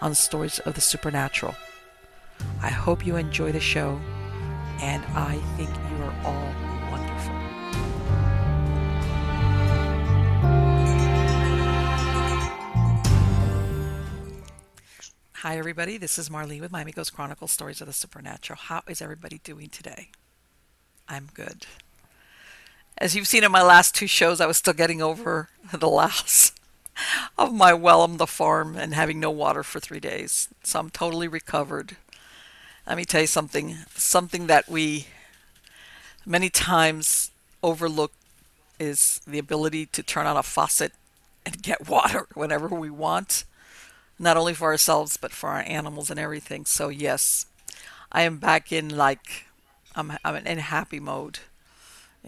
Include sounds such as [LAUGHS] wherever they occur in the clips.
on stories of the supernatural. I hope you enjoy the show, and I think you are all wonderful. Hi, everybody. This is Marlene with Miami Ghost Chronicles Stories of the Supernatural. How is everybody doing today? I'm good. As you've seen in my last two shows, I was still getting over [LAUGHS] the loss [LAUGHS] of my well on the farm and having no water for three days. So I'm totally recovered. Let me tell you something something that we many times overlook is the ability to turn on a faucet and [LAUGHS] get water whenever we want, not only for ourselves but for our animals and everything. So yes, I am back in like I'm I'm in happy mode.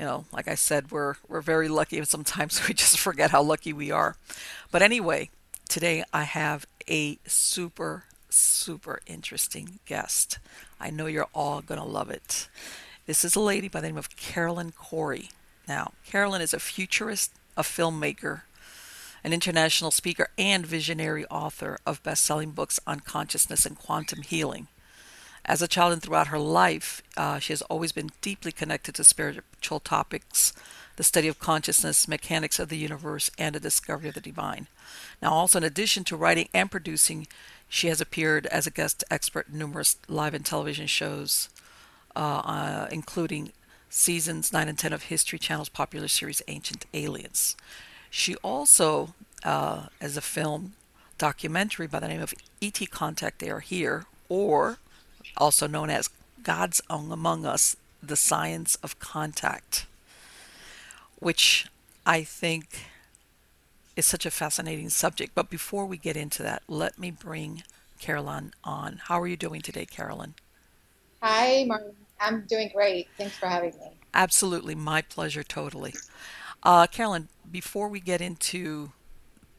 You know, like I said, we're we're very lucky and sometimes [LAUGHS] we just forget how lucky we are. But anyway, today I have a super, super interesting guest. I know you're all to love it. This is a lady by the name of Carolyn Cory. Now, Carolyn is a futurist, a filmmaker, an international speaker, and visionary author of best selling books on consciousness and quantum healing. As a child and throughout her life, uh, she has always been deeply connected to spiritual topics the study of consciousness, mechanics of the universe, and the discovery of the divine. Now, also, in addition to writing and producing, she has appeared as a guest expert in numerous live and television shows, uh, uh, including seasons 9 and 10 of History Channel's popular series Ancient Aliens. She also, uh, as a film documentary by the name of E.T. Contact They Are Here, or also known as God's Own Among Us The Science of Contact which I think is such a fascinating subject. But before we get into that, let me bring Carolyn on. How are you doing today, Carolyn? Hi, Martin. I'm doing great. Thanks for having me. Absolutely. My pleasure, totally. Uh, Carolyn, before we get into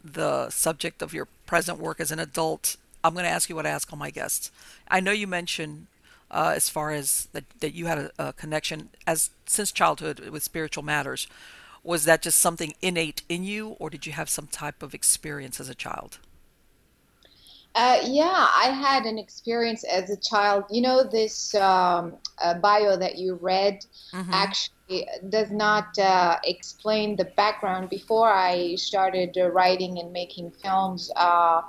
the subject of your present work as an adult, I'm going to ask you what I ask all my guests. I know you mentioned uh, as far as that, that you had a, a, connection as since childhood with spiritual matters. Was that just something innate in you, or did you have some type of experience as a child? Uh, yeah, I had an experience as a child. You know, this um, uh, bio that you read mm-hmm. actually does not uh, explain the background. Before I started uh, writing and making films, uh,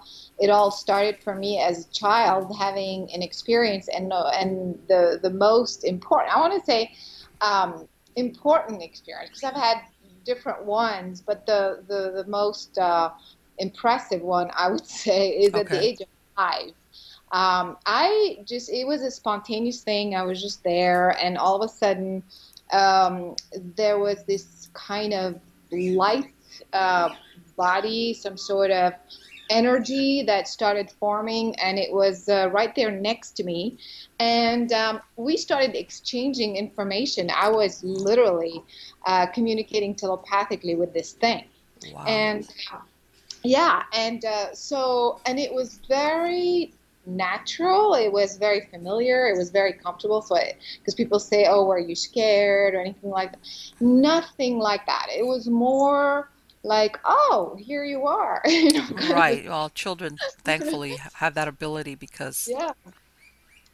it all started for me as a child having an experience and and the the most important I want to say um, important experience because I've had different ones, but the the the most uh, impressive one I would [LAUGHS] say is okay. at the age of five. Um, I just it was a spontaneous thing. I was just there, and all of a sudden, um, there was this kind of light uh, body, some sort of energy that started forming, and it was uh, right there next to me. And um, we started exchanging information. I was literally uh, communicating telepathically with this thing. Wow. And yeah, and uh, so, and it was very natural. It was very familiar. It was very comfortable. So, because people say, "Oh, were you scared?" or anything like that. Nothing like that. It was more like, "Oh, here you are." [LAUGHS] you know, right. Well, children thankfully have that ability because [LAUGHS] yeah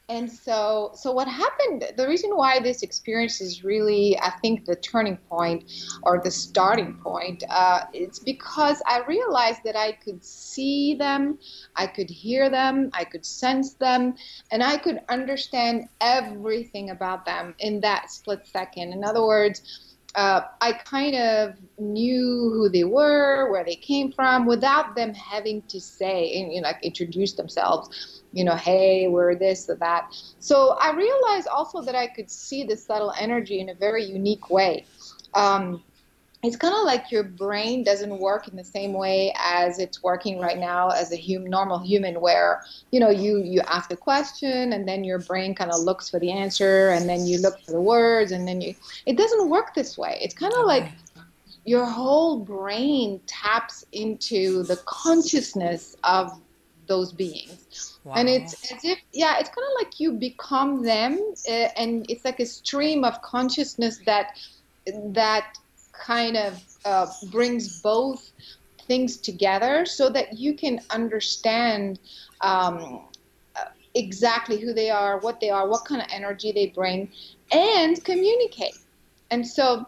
and so so what happened the reason why this experience is really i think the turning point or the starting point uh, it's because i realized that i could see them i could hear them i could sense them and i could understand everything about them in that split second in other words uh, I kind of knew who they were, where they came from, without them having to say and you know, like introduce themselves. You know, hey, we're this or that. So I realized also that I could see the subtle energy in a very unique way. Um, it's kind of like your brain doesn't work in the same way as it's working right now as a hum, normal human where you know you you ask a question and then your brain kind of looks for the answer and then you look for the words and then you it doesn't work this way. It's kind of like your whole brain taps into the consciousness of those beings. Wow. and it's as if yeah it's kind of like you become them uh, and it's like a stream of consciousness that that kind of uh, brings both things together so that you can understand um, exactly who they are, what they are, what kind of energy they bring, and communicate. And so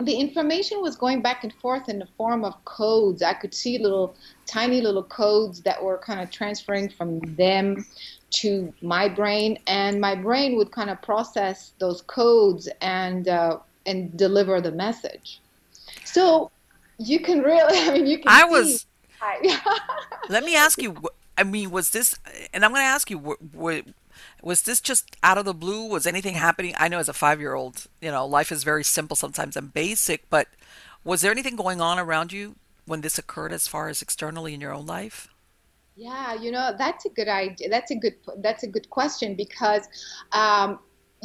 the information was going back and forth in the form of codes. I could see little tiny little codes that were kind of transferring from them to my brain, and my brain would kind of process those codes and uh, and deliver the message. So you can really, [LAUGHS] I mean, you can. I was. [LAUGHS] let me ask you. I mean, was this? And I'm going to ask you. Was this just out of the blue? Was anything happening? I know as a five-year-old, you know, life is very simple sometimes and basic. But was there anything going on around you when this occurred, as far as externally in your own life? Yeah, you know that's a good idea. That's a good that's a good question because um,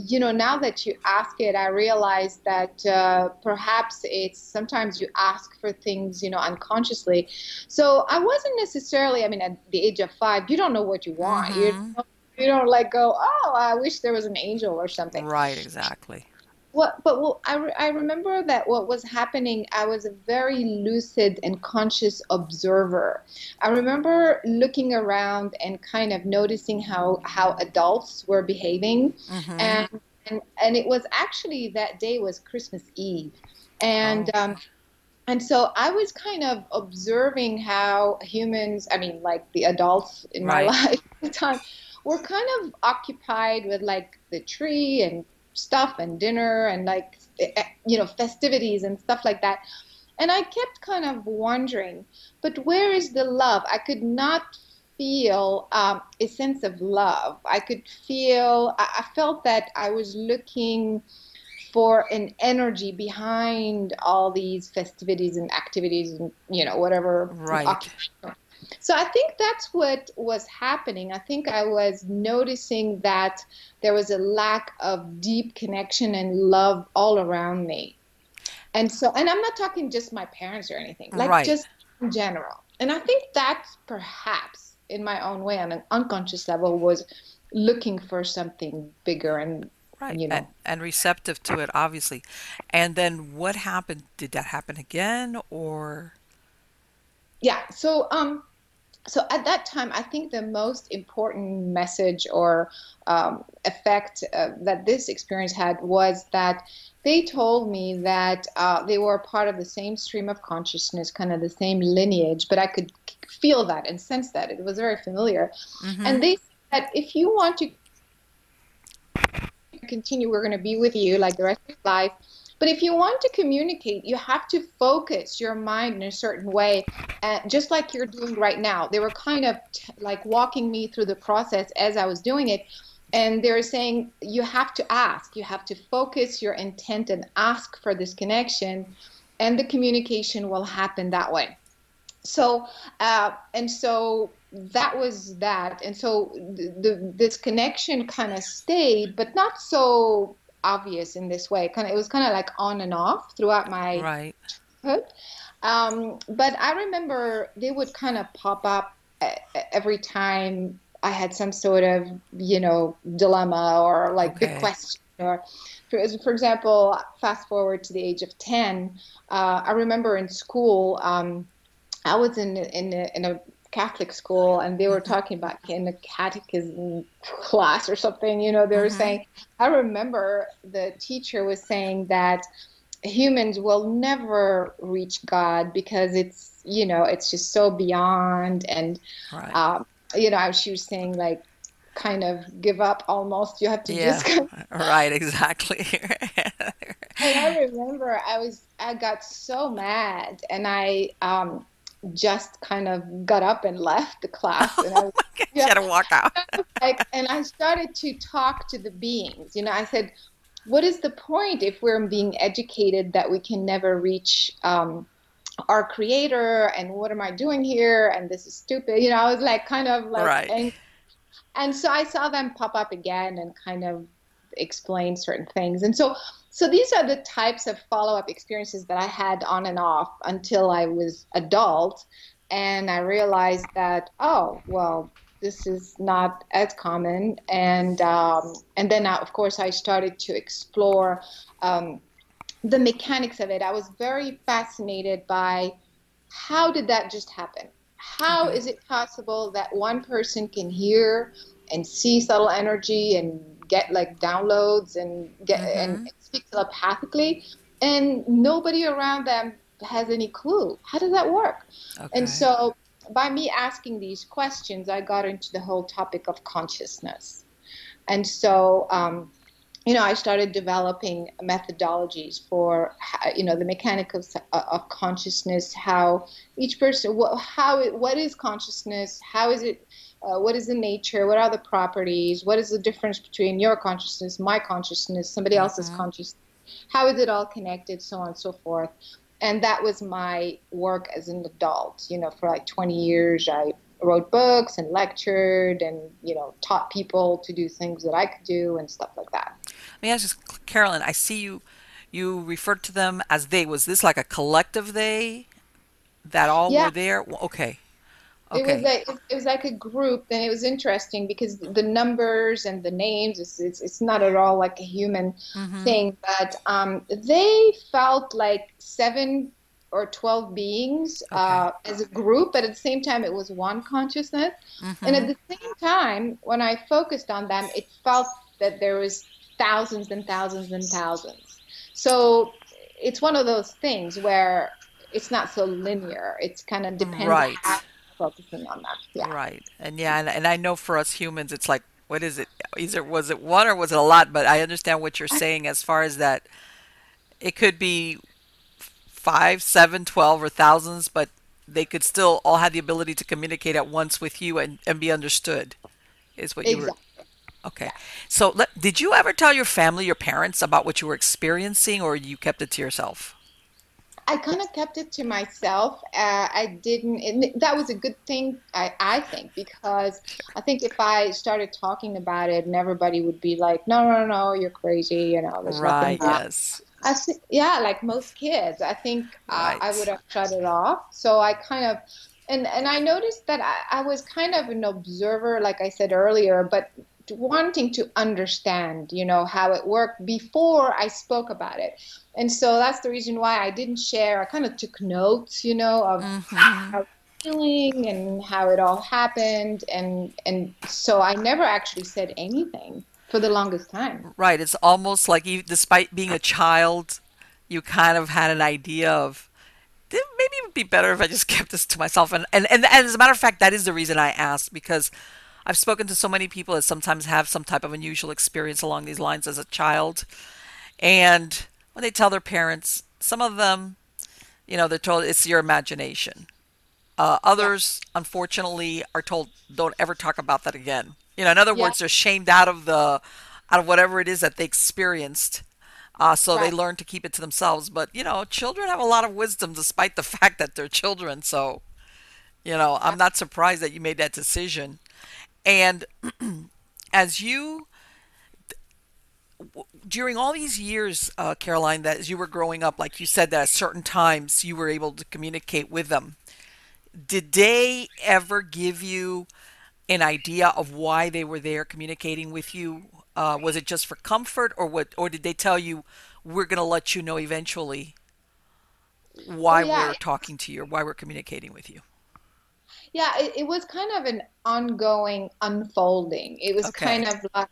you know, now that you ask it, I realize that uh, perhaps it's sometimes you ask for things, you know, unconsciously. So I wasn't necessarily, I mean, at the age of five, you don't know what you want. Mm-hmm. You, don't, you don't like go, oh, I wish there was an angel or something. Right, exactly. What, but well, I, re- I remember that what was happening, I was a very lucid and conscious observer. I remember looking around and kind of noticing how, how adults were behaving. Mm-hmm. And, and, and it was actually that day was Christmas Eve. And, oh. um, and so I was kind of observing how humans, I mean, like the adults in right. my [LAUGHS] life at the time, were kind of occupied with like the tree and stuff and dinner and like eh, eh, you know festivities and stuff like that. And i kept kind of wondering but where is the love? I could not feel um, a sense of love. I could feel I, I felt that i was looking for an energy behind all these festivities and activities and you know whatever right so I think that's what was happening. I think I was noticing that there was a lack of deep connection and love all around me. And so, and I'm not talking just my parents or anything, like right. just in general. And I think that perhaps in my own way on an unconscious level was looking for something bigger and right you know. and, and receptive to it obviously and then what happened did that happen again or yeah so um so at that time, I think the most important message or um, effect uh, that this experience had was that they told me that uh, they were part of the same stream of consciousness, kind of the same lineage, but I could feel that and sense that. It was very familiar. Mm-hmm. And they said, if you want to continue, we're going to be with you like the rest of your life. But if you want to communicate, you have to focus your mind in a certain way, and just like you're doing right now. They were kind of t- like walking me through the process as I was doing it. And they're saying you have to ask, you have to focus your intent and ask for this connection, and the communication will happen that way. So, uh, and so that was that. And so the, the this connection kind of stayed, but not so obvious in this way. Kind of, it was kind of like on and off throughout my right. childhood. Um, but I remember they would kind of pop up every time I had some sort of, you know, dilemma or like okay. big question or for, for example, fast forward to the age of 10, uh, I remember in school, um, I was in, in, a, in a Catholic school and they were mm-hmm. talking about in a catechism class or something, you know, they were mm-hmm. saying, I remember the teacher was saying that humans will never reach God because it's, you know, it's just so beyond. And, right. um, you know, she was saying like, kind of give up almost. You have to yeah, just [LAUGHS] right, exactly. [LAUGHS] and I remember I was I got so mad, and I um, just kind of got up and left the class. And I [LAUGHS] was, you had to walk out. [LAUGHS] like, and I started to talk to the beings. You know, I said, "What is the point if we're being educated that we can never reach?" Um, our creator and what am I doing here? And this is stupid. You know, I was like kind of like right. and, and so I saw them pop up again and kind of explain certain things. And so so these are the types of follow-up experiences that I had on and off until I was adult and I realized that oh well this is not as common and um, and then I, of course I started to explore um, the mechanics of it. I was very fascinated by how did that just happen? How mm-hmm. is it possible that one person can hear and see subtle energy and get like downloads and get mm-hmm. and speak telepathically, and nobody around them has any clue. How does that work? Okay. And so, by me asking these questions, I got into the whole topic of consciousness. And so, um, you know, I started developing methodologies for, you know, the mechanic of, of consciousness, how each person, how, it, what is consciousness, how is it uh, what is the nature, what are the properties, what is the difference between your consciousness, my consciousness, somebody mm-hmm. else's consciousness, how is it all connected, so on and so forth. And that was my work as an adult. You know, for like 20 years, I wrote books and lectured and, you know, taught people to do things that I could do and stuff like that. Let me ask you, Carolyn, I see you, you referred to them as they. Was this like a collective they that all yeah. were there? Okay. Okay. It was like it was like a group, and it was interesting because the numbers and the names it's it's, it's not at all like a human mm-hmm. thing, but um, they felt like seven or 12 beings okay. uh, as a group, but at the same time, it was one consciousness. Mm-hmm. And at the same time, when I focused on them, it felt that there was thousands and thousands and thousands. So it's one of those things where it's not so linear. It's kind of depends right. how focusing on that. Yeah. Right. And yeah, and, and I know for us humans, it's like, what is it? Was it one or was it a lot? But I understand what you're saying as far as that. It could be five, seven, twelve, or thousands, but they could still all have the ability to communicate at once with you and, and be understood. Is what exactly. you were. Okay. So, let, did you ever tell your family, your parents, about what you were experiencing, or you kept it to yourself? I kind of kept it to myself. Uh, I didn't. that was a good thing, I, I think, because I think if I started talking about it, and everybody would be like, "No, no, no, you're crazy," you know. There's right. Yes. I think, yeah, like most kids, I think uh, I would have shut it off. So I kind of, and and I noticed that I, I was kind of an observer, like I said earlier, but wanting to understand, you know, how it worked before I spoke about it. And so that's the reason why I didn't share. I kind of took notes, you know, of mm-hmm. how feeling and how it all happened and and so I never actually said anything for the longest time. Right, it's almost like you despite being a child, you kind of had an idea of maybe maybe it would be better if I just [LAUGHS] kept this to myself. And, and, and, and as a matter of fact, that is the reason I asked because I've spoken to so many people that sometimes have some type of unusual experience along these lines as a child. And when they tell their parents, some of them, you know, they're told it's your imagination. Uh, others, yeah. unfortunately, are told don't ever talk about that again. You know, in other yeah. words, they're shamed out of the out of whatever it is that they experienced. Uh, so right. they learn to keep it to themselves. But you know, children have a lot of wisdom, despite the [LAUGHS] fact that they're children. So, you know, I'm not surprised that you made that decision. And [CLEARS THROAT] as you during all these years, uh, Caroline, that as you were growing up, like you said, that at certain times you were able to communicate with them. Did they ever give you an idea of why they were there communicating with you? Uh, was it just for comfort, or what? Or did they tell you we're going to let you know eventually why oh, yeah. we're talking to you, or why we're communicating with you? Yeah, it, it was kind of an ongoing unfolding. It was okay. kind of like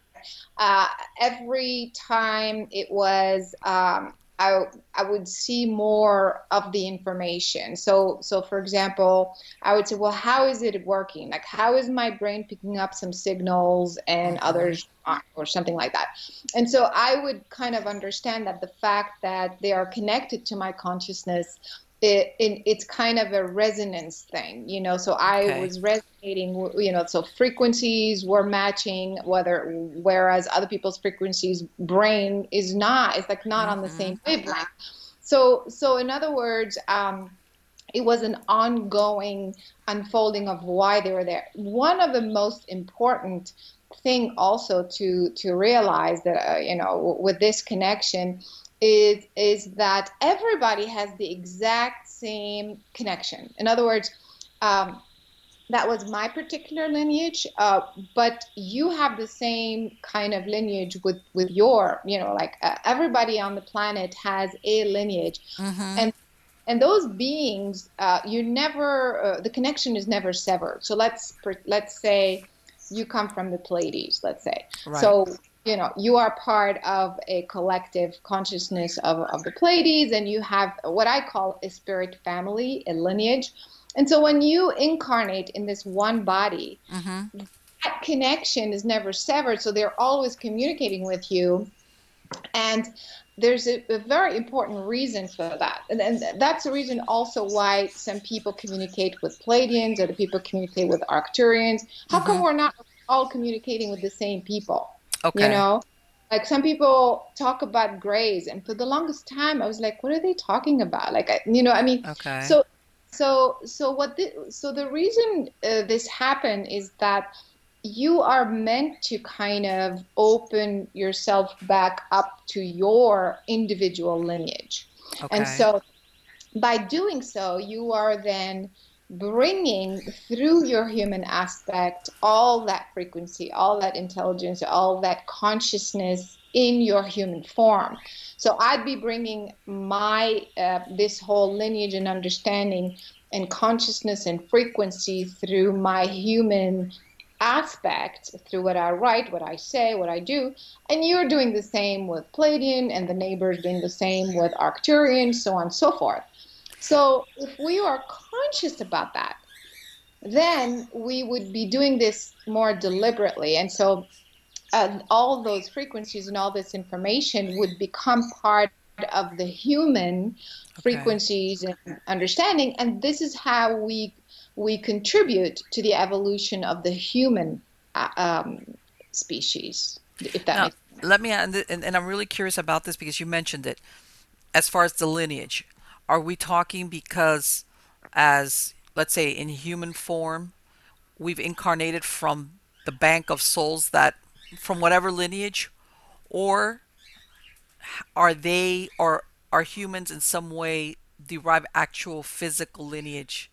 uh, every time it was um, I, I would see more of the information. So, so for example, I would say, well, how is it working? Like, how is my brain picking up some signals and mm-hmm. others aren't, or something like that? And so I would kind of understand that the fact that they are connected to my consciousness it, it, it's kind of a resonance thing, you know. So I okay. was resonating, you know. So frequencies were matching, whether whereas other people's frequencies, brain is not. It's like not mm-hmm. on the same mm-hmm. wavelength. So so in other words, um, it was an ongoing unfolding of why they were there. One of the most important thing also to to realize that uh, you know with this connection is is that everybody has the exact same connection. In other words, um, that was my particular lineage, uh, but you have the same kind of lineage with with your, you know, like uh, everybody on the planet has a lineage, mm-hmm. and and those beings, uh, you never, uh, the connection is never severed. So let's let's say you come from the Pleiades, let's say. Right. So you know you are part of a collective consciousness of, of the pleiades and you have what i call a spirit family a lineage. And so when you incarnate in this one body mm-hmm. that connection is never severed so they're always communicating with you. And there's a, a very important reason for that. And, and that's the reason also why some people communicate with pleiadians other people communicate with arcturians. How mm-hmm. come we're not all communicating with the same people Okay. You know, like some people talk about grays, and for the longest time, I was like, what are they talking about? Like, I, you know, I mean, okay. so, so, so what? The, so the reason uh, this happened is that you are meant to kind of open yourself back up to your individual lineage, okay. and so by doing so, you are then bringing through your human aspect all that frequency, all that intelligence, all that consciousness in your human form. So I'd be bringing my uh, this whole lineage and understanding and consciousness and frequency through my human aspect through what I write, what I say, what I do. And you're doing the same with Pleiadian, and the neighbors doing the same with Arcturian, so on and so forth. So if we are conscious about that, then we would be doing this more deliberately. And so uh, all those frequencies and all this information would become part of the human okay. frequencies and understanding. And this is how we we contribute to the evolution of the human uh, um, species. If that now, makes sense. let me and, and I'm really curious about this because you mentioned it as far as the lineage are we talking because, as let's say in human form, we've incarnated from the bank of souls that from whatever lineage, or are they or are humans in some way derive actual physical lineage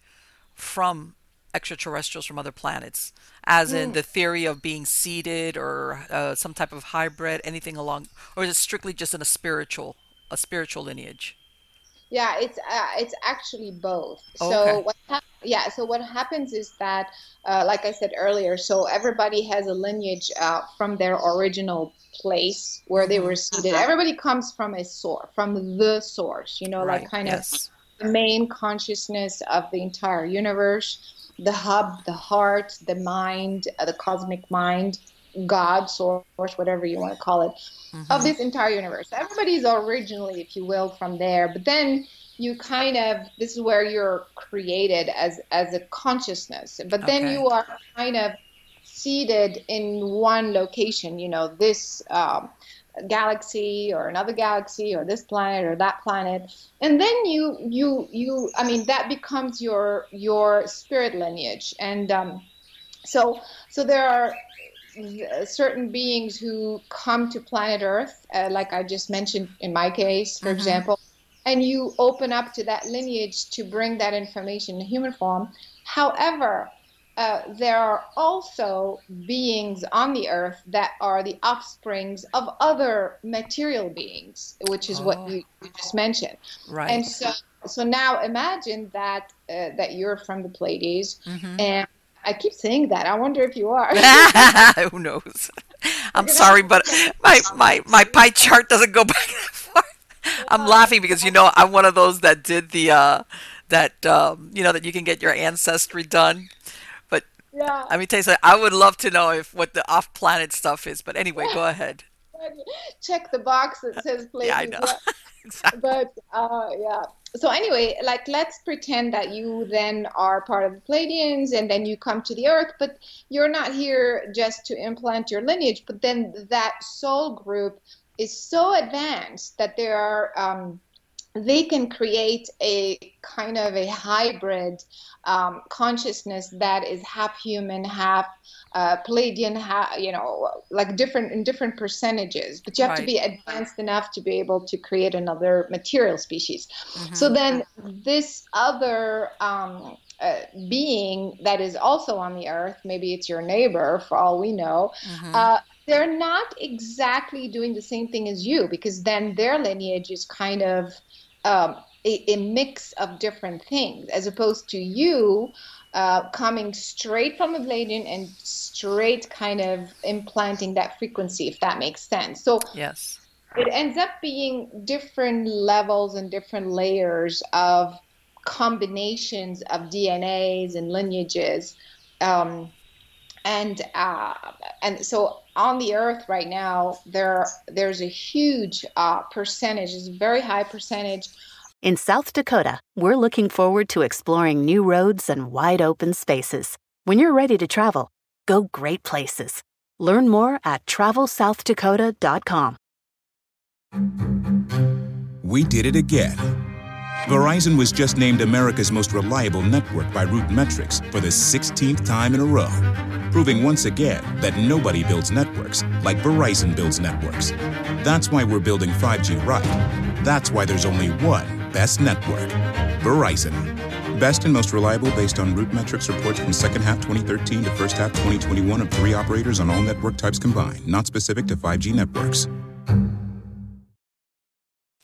from extraterrestrials from other planets, as in hmm. the theory of being seeded or uh, some type of hybrid, anything along, or is it strictly just in a spiritual, a spiritual lineage? Yeah, it's uh, it's actually both. Okay. So what ha- yeah, so what happens is that, uh, like I said earlier, so everybody has a lineage uh, from their original place where they mm-hmm. were seeded. Uh-huh. Everybody comes from a source, from the source. You know, right. like kind yes. of the main consciousness of the entire universe, the hub, the heart, the mind, uh, the cosmic mind, God, source, whatever you want to call it, mm-hmm. of this entire universe. Everybody's originally, if you will, from there. But then you kind of this is where you're created as as a consciousness. But then okay. you are kind of seeded in one location. You know this. Um, galaxy or another galaxy or this planet or that planet and then you you you i mean that becomes your your spirit lineage and um, so so there are certain beings who come to planet Earth, uh, like I just mentioned in my case, for mm-hmm. example, and you open up to that lineage to bring that information in human form. However, uh, there are also beings on the earth that are the offsprings of other material beings, which is oh. what you, you, just mentioned. Right. And so, so now imagine that uh, that you're from the Pleiades, mm-hmm. and I keep saying that. I wonder if you are. [LAUGHS] Who knows? I'm sorry, but my, my, my pie chart doesn't go [LAUGHS] back that far. I'm laughing because you know I'm one of those that did the uh, that um, you know that you can get your ancestry done. But yeah. let me tell you something. I would love to know if what the off-planet stuff is. But anyway, go [LAUGHS] ahead. [LAUGHS] Check the box that says Pleiades. Yeah, I know. [LAUGHS] exactly. But uh, yeah, so anyway, like let's pretend that you then are part of the Pleiadians and then you come to the earth, but you're not here just to implant your lineage, but then that soul group is so advanced that there are um, they can create a kind of a hybrid um, consciousness that is half human, half uh, Pleiadian, half, you know, like different in different percentages. But you have right. to be advanced enough to be able to create another material species. Mm-hmm. So then this other um, uh, being that is also on the earth, maybe it's your neighbor for all we know. Mm-hmm. Uh, they're not exactly doing the same thing as you because then their lineage is kind of um, a, a, mix of different things, as opposed to you uh, coming straight from a Pleiadian and straight kind of implanting that frequency, if that makes sense. So yes, it ends up being different levels and different layers of combinations of DNAs and lineages. Um, and uh, and so on the earth right now there there's a huge uh, percentage it's a very high percentage. In south dakota we're looking forward to exploring new roads and wide open spaces. When you're ready to travel go great places. Learn more at travelsouthdakota.com we did it again. Verizon was just named america's most reliable network by RootMetrics for the 16th time in a row proving once again that nobody builds networks like Verizon builds networks. That's why we're building 5G right. That's why there's only one best network Verizon. Best and most reliable based on root metrics reports from second half 2013 to first half 2021 of three operators on all network types combined, not specific to 5G networks.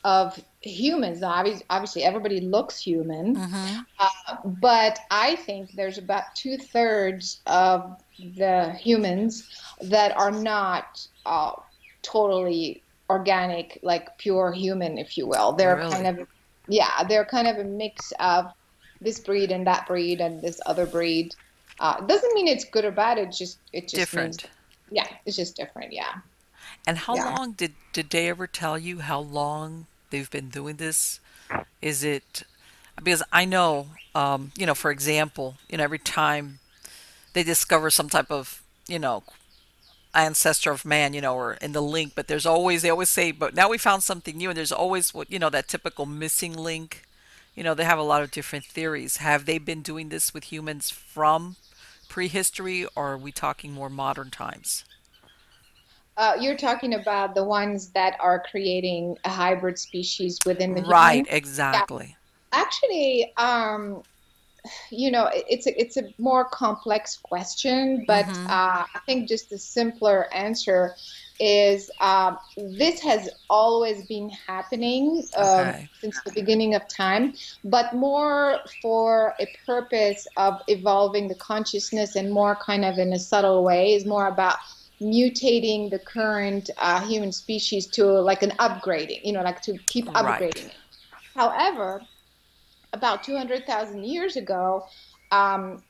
Of humans, obviously, everybody looks human, mm-hmm. uh, but I think there's about two thirds of the humans that are not uh, totally organic, like pure human, if you will. They're really? kind of, yeah, they're kind of a mix of this breed and that breed and this other breed. Uh, doesn't mean it's good or bad. It's just it just different. Means, yeah, it's just different. Yeah. And how yeah. long did did they ever tell you how long they've been doing this? Is it because I know, um, you know, for example, you know, every time they discover some type of, you know, ancestor of man, you know, or in the link, but there's always, they always say, but now we found something new, and there's always what, you know, that typical missing link. You know, they have a lot of different theories. Have they been doing this with humans from prehistory, or are we talking more modern times? Uh, you're talking about the ones that are creating a hybrid species within the right, human? exactly. Yeah. Actually, um, you know, it's a, it's a more complex question, but mm-hmm. uh, I think just the simpler answer is uh, this has always been happening um, okay. since the beginning of time, but more for a purpose of evolving the consciousness and more kind of in a subtle way is more about mutating the current uh, human species to like an upgrading, you know, like to keep upgrading right. it. However, about 200,000 years ago, um,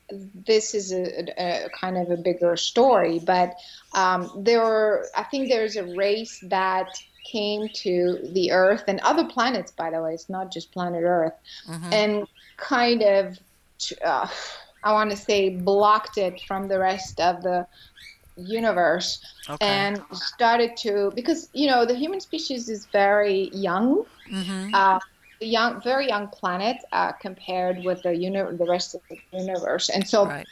this is a, a, kind of a bigger story, but um, there were, I think there's a race that came to the Earth and other planets, by the way, it's not just planet Earth, mm-hmm. and kind of, uh, I want to say, blocked it from the rest of the universe okay. and started to because you know the human species is very young mm-hmm. uh, young, very young planet uh, compared with the uni- the rest of the universe, and so right.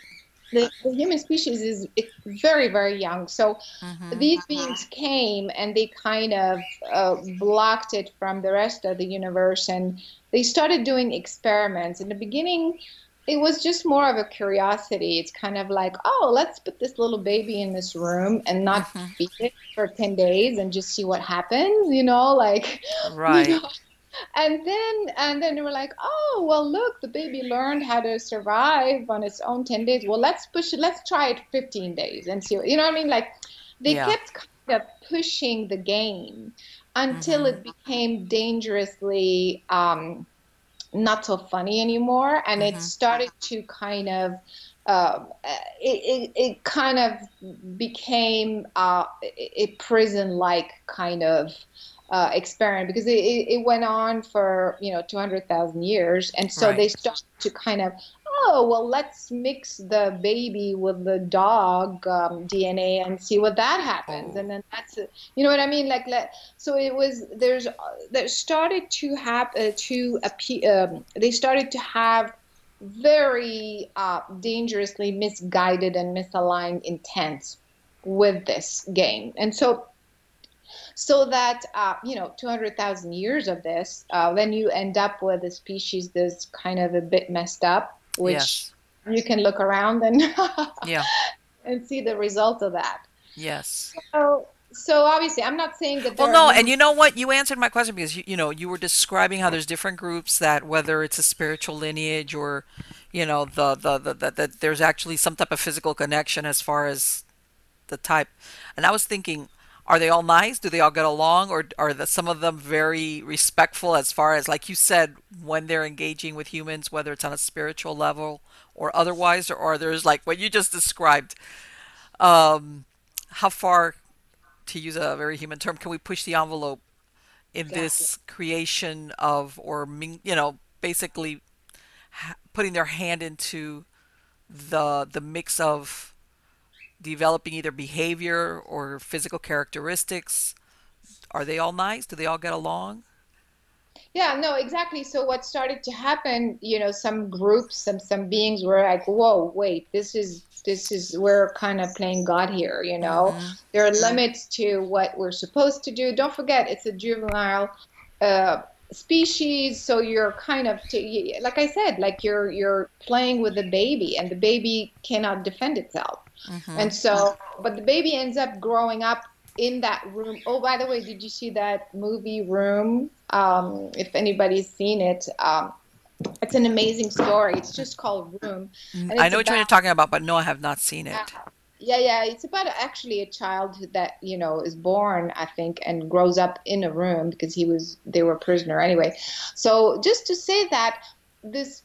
the, the, human species is very, very young. So mm-hmm. these beings came and they kind of uh, blocked it from the rest of the universe, and they started doing experiments. In the beginning, it was just more of a curiosity. It's kind of like, oh, let's put this little baby in this room and not mm-hmm. feed it for 10 days and just see what happens, you know, [LAUGHS] like, right. You know, and then and then we were like oh well look the baby learned how to survive on its own 10 days well let's push it let's try it 15 days and see you know what i mean like they yeah. kept kind of pushing the game until mm-hmm. it became dangerously um, not so funny anymore and mm-hmm. it started to kind of uh, it, it, it, kind of became uh, a prison like kind of uh, experiment because it, it, went on for you know 200,000 years and so right. they started to kind of oh well let's mix the baby with the dog um, DNA and see what that happens oh. and then that's it. you know what I mean like let, so it was there's there started to have uh, to appear um, they started to have very uh, dangerously misguided and misaligned intents with this game and so so that uh, you know 200,000 years of this, uh, then you end up with a species that's kind of a bit messed up, which yes. you can look around and [LAUGHS] yeah and see the result of that. Yes. So so obviously i'm not saying that well no and you know what you answered my question because you, you know you were describing how there's different groups that whether it's a spiritual lineage or you know the the, the, the, the there's actually some type of physical connection as far as the type and i was thinking are they all nice? Do they all get along, or are the, some of them very respectful as far as, like you said, when they're engaging with humans, whether it's on a spiritual level or otherwise, or are there's like what you just described? Um, how far, to use a very human term, can we push the envelope in exactly. this creation of, or you know, basically putting their hand into the the mix of developing either behavior or physical characteristics? Are they all nice? Do they all get along? Yeah, no, exactly. So what started to happen, you know, some groups, some some beings were like, "Whoa, wait, this is this is we're kind of playing God here." You know, mm-hmm. there are limits to what we're supposed to do. Don't forget, it's a juvenile uh, species, so you're kind of, t- like I said, like you're you're playing with the baby, and the baby cannot defend itself. Mm-hmm. And so, but the baby ends up growing up in that room. Oh, by the way, did you see that movie Room? Um, if anybody's seen it, um, it's an amazing story. It's just called Room. Mm, I know what you're talking about, but no, I have not seen it. Yeah, yeah, it's about actually a child that you know is born, I think, and grows up in a room because he was they were a prisoner anyway. So just to say that this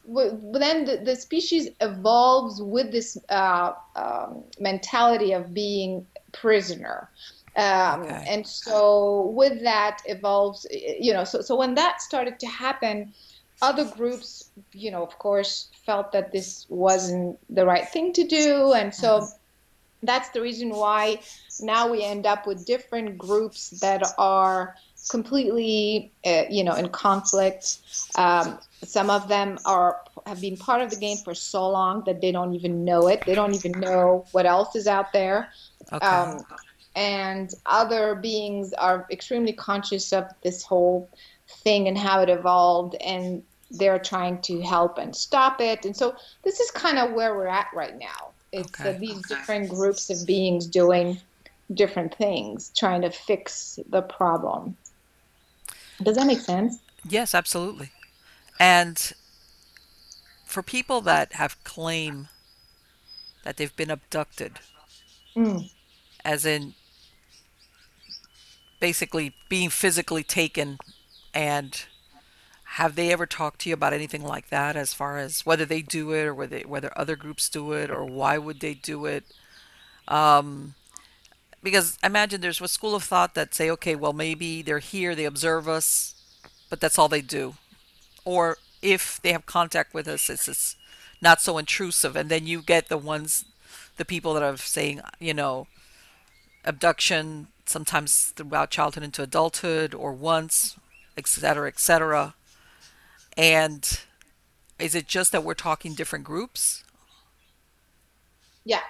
then the, the species evolves with this uh, um, mentality of being prisoner um, okay. and so with that evolves you know so, so when that started to happen other groups you know of course felt that this wasn't the right thing to do and so mm-hmm. that's the reason why now we end up with different groups that are completely uh, you know in conflict um, some of them are have been part of the game for so long that they don't even know it. They don't even know what else is out there. Okay. Um, and other beings are extremely conscious of this whole thing and how it evolved, and they're trying to help and stop it. And so this is kind of where we're at right now. It's okay. uh, these okay. different groups of beings doing different things, trying to fix the problem. Does that make sense? Yes, absolutely. And for people that have claim that they've been abducted, mm. as in basically being physically taken and have they ever talked to you about anything like that as far as whether they do it or whether whether other groups do it or why would they do it um, because imagine there's a school of thought that say okay well maybe they're here they observe us but that's all they do or if they have contact with us it's, it's not so intrusive and then you get the ones the people that are saying you know abduction sometimes throughout childhood into adulthood or once et cetera et cetera and is it just that we're talking different groups? Yeah,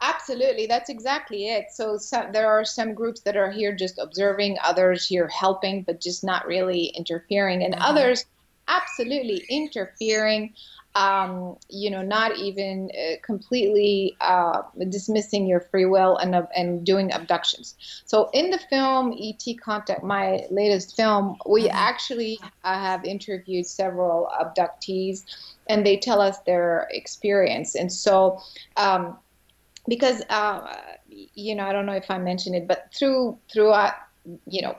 absolutely. That's exactly it. So, so, there are some groups that are here just observing, others here helping, but just not really interfering, and mm-hmm. others absolutely interfering um, you know, not even uh, completely uh, dismissing your free will and uh, and doing abductions. So in the film ET Contact, my latest film, we mm-hmm. actually uh, have interviewed several abductees, and they tell us their experience. And so. Um, because uh, you know, I don't know if I mentioned it, but through throughout you know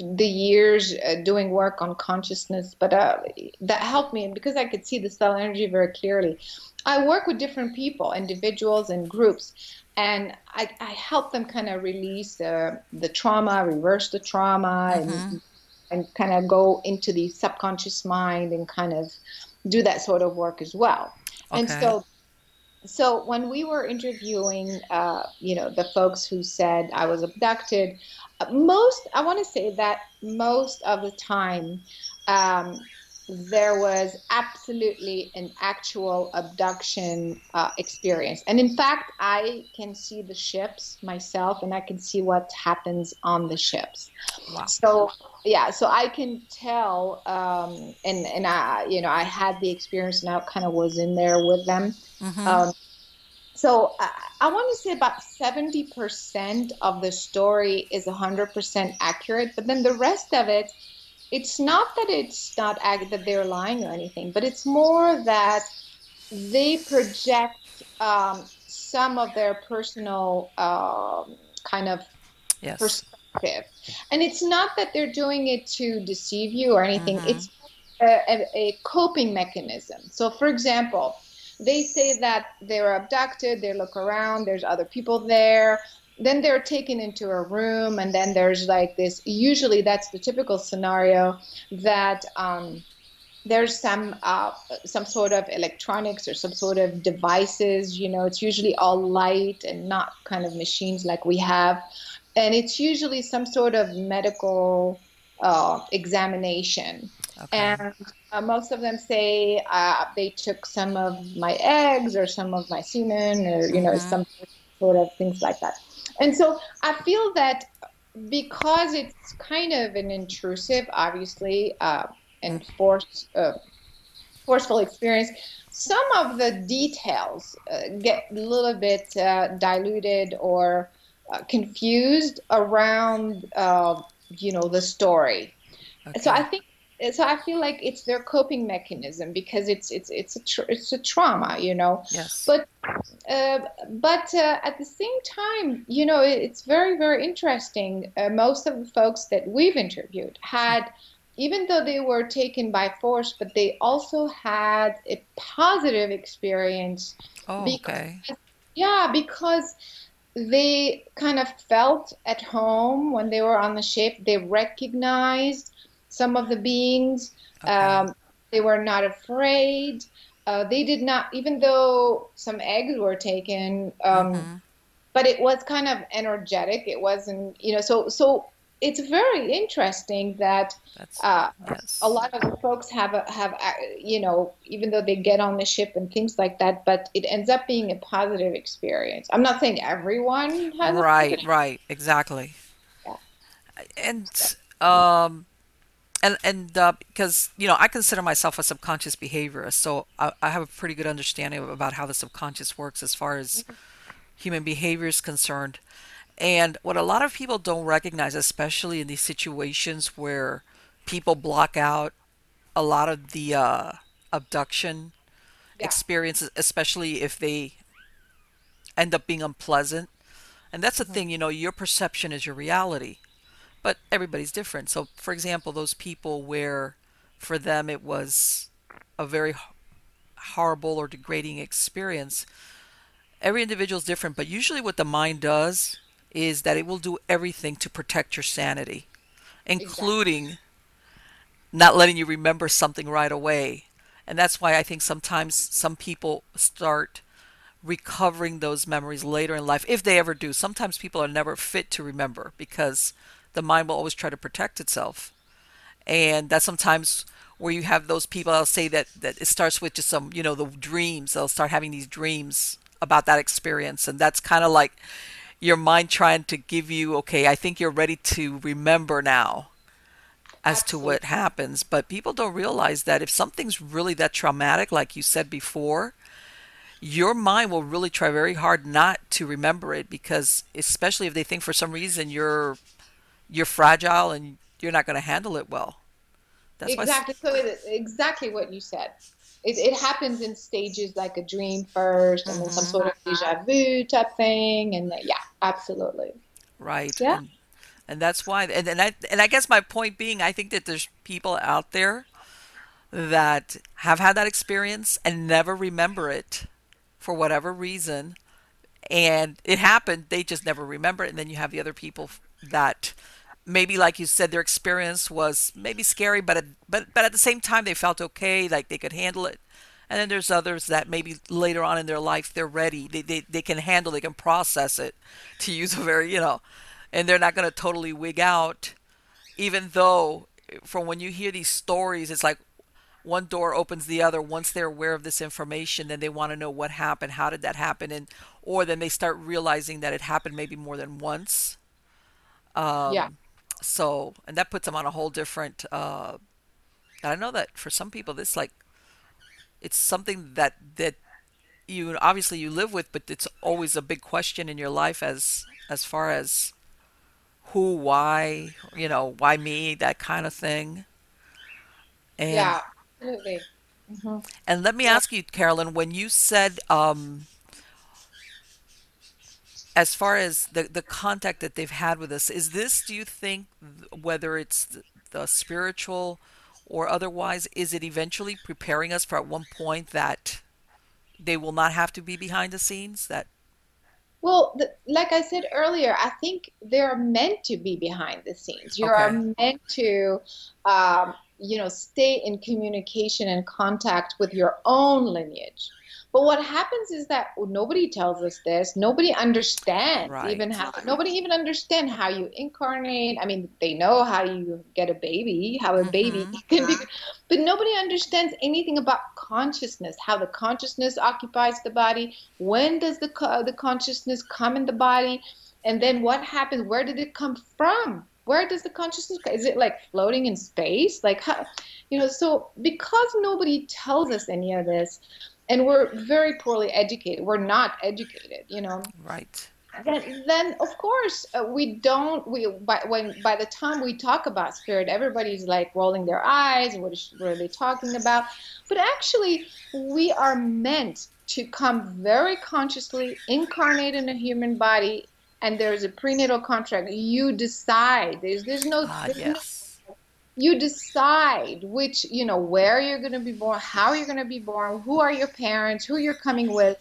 the years uh, doing work on consciousness, but uh, that helped me. And because I could see the cell energy very clearly, I work with different people, individuals, and groups, and I, I help them kind of release the, the trauma, reverse the trauma, mm-hmm. and, and kind of go into the subconscious mind and kind of do that sort of work as well. Okay. And so so when we were interviewing uh, you know the folks who said i was abducted most i want to say that most of the time um, there was absolutely an actual abduction uh, experience and in fact i can see the ships myself and i can see what happens on the ships wow. so yeah so i can tell um, and and i you know i had the experience and i kind of was in there with them mm-hmm. um, so I, I want to say about 70% of the story is 100% accurate, but then the rest of it, it's not that it's not that they're lying or anything, but it's more that they project um, some of their personal um, kind of yes. perspective. And it's not that they're doing it to deceive you or anything, mm-hmm. it's a, a, a coping mechanism. So, for example, they say that they're abducted, they look around, there's other people there. Then they're taken into a room, and then there's like this. Usually, that's the typical scenario that um, there's some uh, some sort of electronics or some sort of devices. You know, it's usually all light and not kind of machines like we have, and it's usually some sort of medical uh, examination. Okay. And uh, most of them say uh, they took some of my eggs or some of my semen or, you know, mm-hmm. some sort of things like that. And so I feel that because it's kind of an intrusive, obviously, uh, and force, uh, forceful experience, some of the details uh, get a little bit uh, diluted or confused around, you know, the story. Okay. So I think so I feel like it's their coping mechanism because it's it's it's a tr- it's a trauma, you know. Yes. But uh, but uh, at the same time, you know, it's very very interesting. Uh, most of the folks that we've interviewed had, even though they were taken by force, but they also had a positive experience. Oh, because, okay. Yeah, because they kind of felt at home when they were on the ship. They recognized some of the beings. Okay. Um, they were not afraid. Uh, they did not, even though some eggs were taken, um, mm-hmm. but it was kind of energetic. It wasn't, you know, so so it's very interesting that uh, yes. a lot of folks have a, have you know even though they get on the ship and things like that, but it ends up being a positive experience. I'm not saying everyone has right, right, exactly. Yeah. And um, and and uh, because you know I consider myself a subconscious behaviorist, so I, I, have a pretty good understanding about how the subconscious works as far as human behavior is concerned. And what a lot of people don't recognize, especially in these situations where people block out a lot of the uh, abduction yeah. experiences, especially if they end up being unpleasant. And that's the mm-hmm. thing, you know, your perception is your reality but everybody's different. So, for example, those people where for them it was a very horrible or degrading experience. Every individual is different, but usually what the mind does is that it will do everything to protect your sanity, including exactly. not letting you remember something right away. And that's why I think sometimes some people start recovering those memories later in life, if they ever do. Sometimes people are never fit to remember because the mind will always try to protect itself. And that's sometimes where you have those people I'll say that that it starts with just some you know the dreams they'll start having these dreams about that experience and that's kind of like your mind trying to give you okay I think you're ready to remember now as Absolutely. to what happens but people don't realize that if something's really that traumatic like you said before your mind will really try very hard not to remember it because especially if they think for some reason you're you're fragile and you're not going to handle it well that's exactly. So exactly what you said. It, it, happens in stages like a dream 1st and mm-hmm. then some sort of deja vu type thing, and yeah, absolutely. Right. Yeah. And, and that's why, and, and I and I guess my point being, I think that there's people out there that have had that experience and never remember it for whatever reason, and it happened. They just never remember it, and then you have the other people that maybe like you said their experience was maybe scary but at, but but at the same time they felt okay like they could handle it. And then there's others that maybe later on in their life they're ready. They they, they can handle they can process it to use a very you know and they're not going to totally wig out even though from when you hear these stories it's like one door opens the other. Once they're aware of this information then they want to know what happened how did that happen and or then they start realizing that it happened maybe more than once. Um, yeah so and that puts them on a whole different uh i know that for some people this like it's something that that you obviously you live with but it's always a big question in your life as as far as who why you know why me that kind of thing and, yeah absolutely mm-hmm. and let me yeah. ask you carolyn when you said um as far as the the contact that they've had with us is this do you think whether it's the, the spiritual or otherwise is it eventually preparing us for at one point that they will not have to be behind the scenes that well, the, like I said earlier, I think they're meant to be behind the scenes. You okay. are meant to, um, you know, stay in communication and contact with your own lineage. But what happens is that nobody tells us this. Nobody understands right. even how. Nobody even understand how you incarnate. I mean, they know how you get a baby, how a baby mm-hmm. [LAUGHS] can be, but nobody understands anything about consciousness. How the consciousness occupies the body. When does the the consciousness come in the body? And then what happens? Where did it come from? Where does the consciousness? Is it like floating in space? Like how? You know. So because nobody tells us any of this and we're very poorly educated. We're not educated, you know. Right. Then, then of course uh, we don't. We by when by the time we talk about spirit, everybody's like rolling their eyes. What, is, what are they talking about? But actually, we are meant to come very consciously, incarnate in a human body, and there's a prenatal contract. You decide. There's there's no. Ah, there's yes. no you decide which you know where you're going to be born how you're going to be born who are your parents who you're coming with.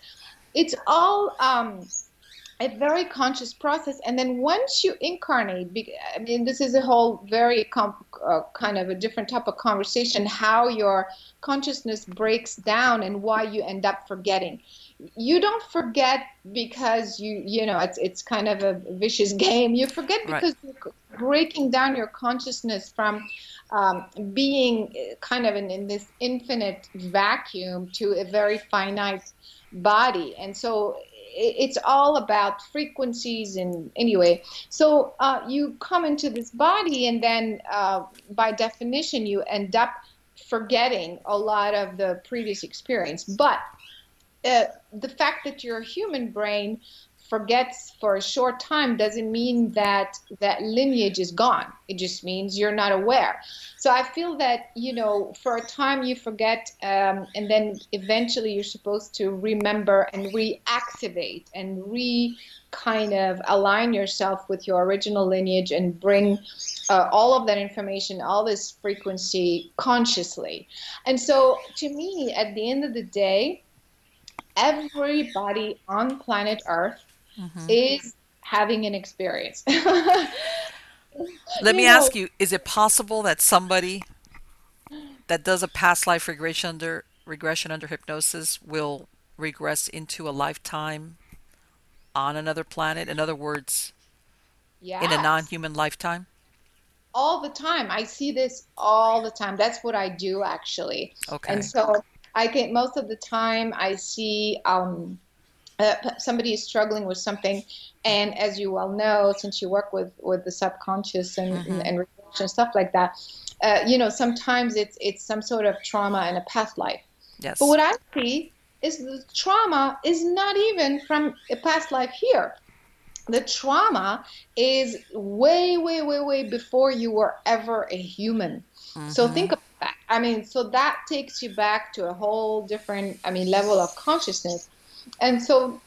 It's all um, a very conscious process. And then once you incarnate i mean this is a whole very comp, uh, kind of a different type of conversation how your consciousness breaks down and why you end up forgetting you don't forget because you you know it's it's kind of a vicious [LAUGHS] game. You forget because right. you're breaking down your consciousness from um, being kind of in, in this infinite vacuum to a very finite body. And so it's all about frequencies and anyway. So uh, you come into this body and then uh, by definition you end up forgetting a lot of the previous experience. But uh, the fact that your human brain forgets for a short time doesn't mean that that lineage is gone. It just means you're not aware. So I feel that you know, for a time you forget, um, and then eventually you're supposed to remember and reactivate and re kind of align yourself with your original lineage and bring uh, all of that information, all this frequency consciously. And so, to me, at the end of the day, everybody on planet Earth mm-hmm. is having an experience. [LAUGHS] Let me know, ask you is it possible that somebody that does a past life regression under regression under hypnosis will regress into a lifetime on another planet? In other words, yes. in a non-human lifetime? All the time. I see this all the time. That's what I do actually. Okay. And so I get most of the time I see um, uh, somebody is struggling with something, and as you well know, since you work with with the subconscious and mm-hmm. and, and stuff like that, uh, you know sometimes it's it's some sort of trauma in a past life. Yes. But what I see is the trauma is not even from a past life here. The trauma is way, way, way, way before you were ever a human. Mm-hmm. So think about. I mean, so that takes you back to a whole different, I mean, level of consciousness. And so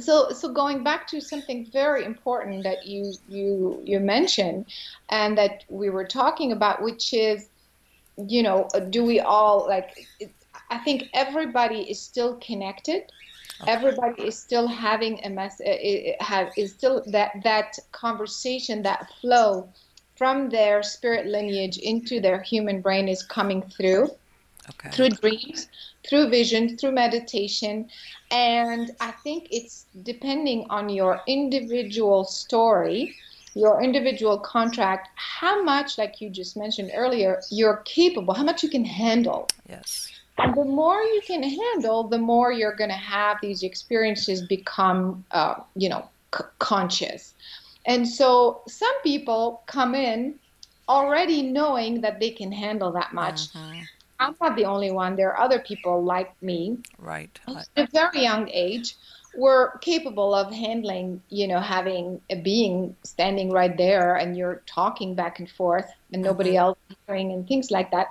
so so going back to something very important that you you you mentioned and that we were talking about which is you know do we all like I think everybody is still connected. Everybody is still having a mess. Uh, have is still that that conversation, that flow from their spirit lineage into their human brain is coming through. Okay. Through dreams, through vision, through meditation. And I think it's depending on your individual story, your individual contract, how much, like you just mentioned earlier, you're capable, how much you can handle. Yes. And the more you can handle, the more you're going to have these experiences become, uh, you know, c- conscious. And so some people come in already knowing that they can handle that much. Mm-hmm. I'm not the only one. There are other people like me. Right. At a very young age, were capable of handling, you know, having a being standing right there and you're talking back and forth and nobody mm-hmm. else hearing and things like that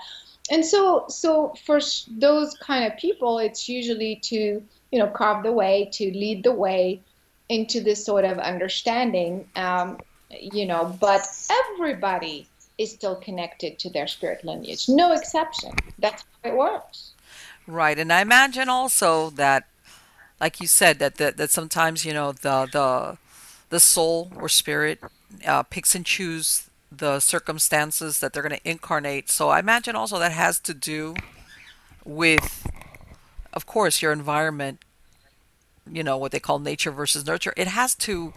and so so for those kind of people it's usually to you know carve the way to lead the way into this sort of understanding um, you know but everybody is still connected to their spirit lineage. No exception. That's how it works. Right. And i imagine also that like you said that that, that sometimes you know the the the soul or spirit uh, picks and choose the circumstances that they're going to incarnate. So I imagine also that has to do with, of course, your environment, you know, what they call nature versus nurture. It has to,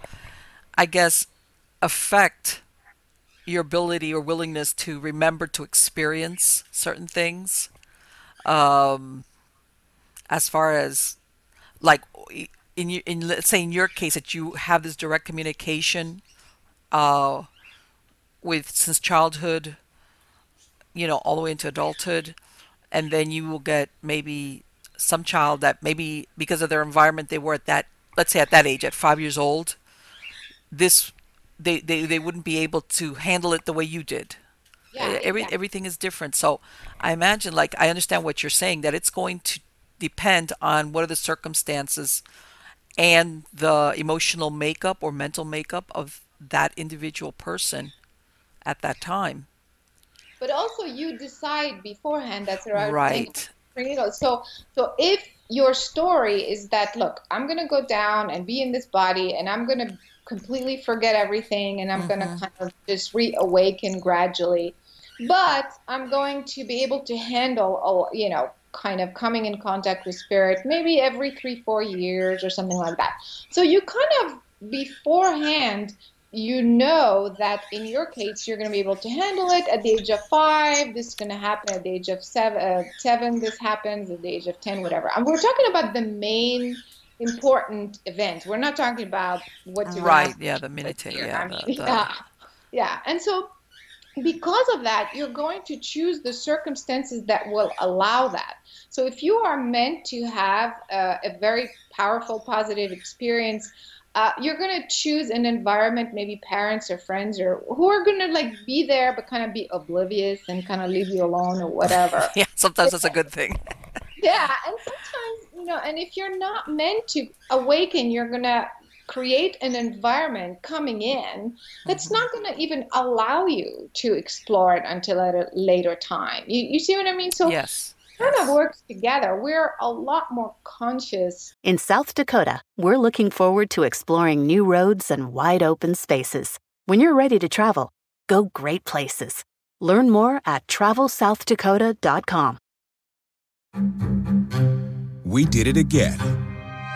I guess, affect your ability or willingness to remember to experience certain things. Um, as far as, like, in, your in let's say in your case that you have this direct communication uh, with since childhood, you know, all the way into adulthood, and then you will get maybe some child that maybe because of their environment they were at that let's say at that age at five years old this they they, they wouldn't be able to handle it the way you did yeah, Every, yeah. everything is different so i imagine like i understand what you're saying that it's going to depend on what are the circumstances and the emotional makeup or mental makeup of that individual person at that time. But also, you decide beforehand. That's right. Right. So, so if your story is that, look, I'm going to go down and be in this body, and I'm going to completely forget everything, and I'm mm-hmm. going to kind of just reawaken gradually, but I'm going to be able to handle, you know, kind of coming in contact with spirit maybe every three, four years or something like that. So you kind of beforehand you know that in your case you're going to be able to handle it at the age of five. This is going to happen at the age of seven, uh, seven. This happens at the age of 10 whatever. And we're talking about the main important events. We're not talking about what to right. yeah the minute yeah, I mean, the, the... [LAUGHS] yeah. Yeah. And so because of that you're going to choose the circumstances that will allow that. So if you are meant to have a very powerful positive experience uh, you're going to choose an environment, maybe parents or friends or who are going to like be there, but kind of be oblivious and kind of leave you alone or whatever. [LAUGHS] yeah, sometimes that's a good thing. [LAUGHS] yeah, and sometimes you know, and if you're not meant to awaken, you're going to create an environment coming in that's mm-hmm. not going to even allow you to explore it until at a later time. You, you see what I mean? So yes kind of works together. We're a lot more conscious. In South Dakota, we're looking forward to exploring new roads and wide open spaces. When you're ready to travel, go great places. Learn more at travelsouthdakota.com. We did it again.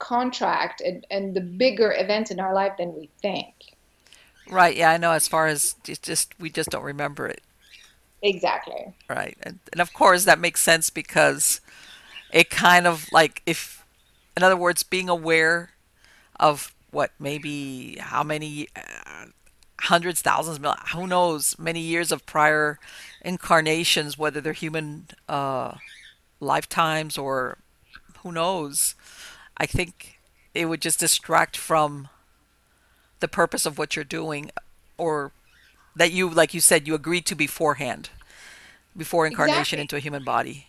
contract and, and the bigger events in our life than we think. Right. Yeah, I know. As far as just we just don't remember it. Exactly. Right, and and of course that makes sense because it kind of like if, in other words, being aware of what maybe how many uh, hundreds, thousands, who knows, many years of prior incarnations, whether they're human uh, lifetimes or who knows. I think it would just distract from the purpose of what you're doing or that you like you said you agreed to beforehand before incarnation exactly. into a human body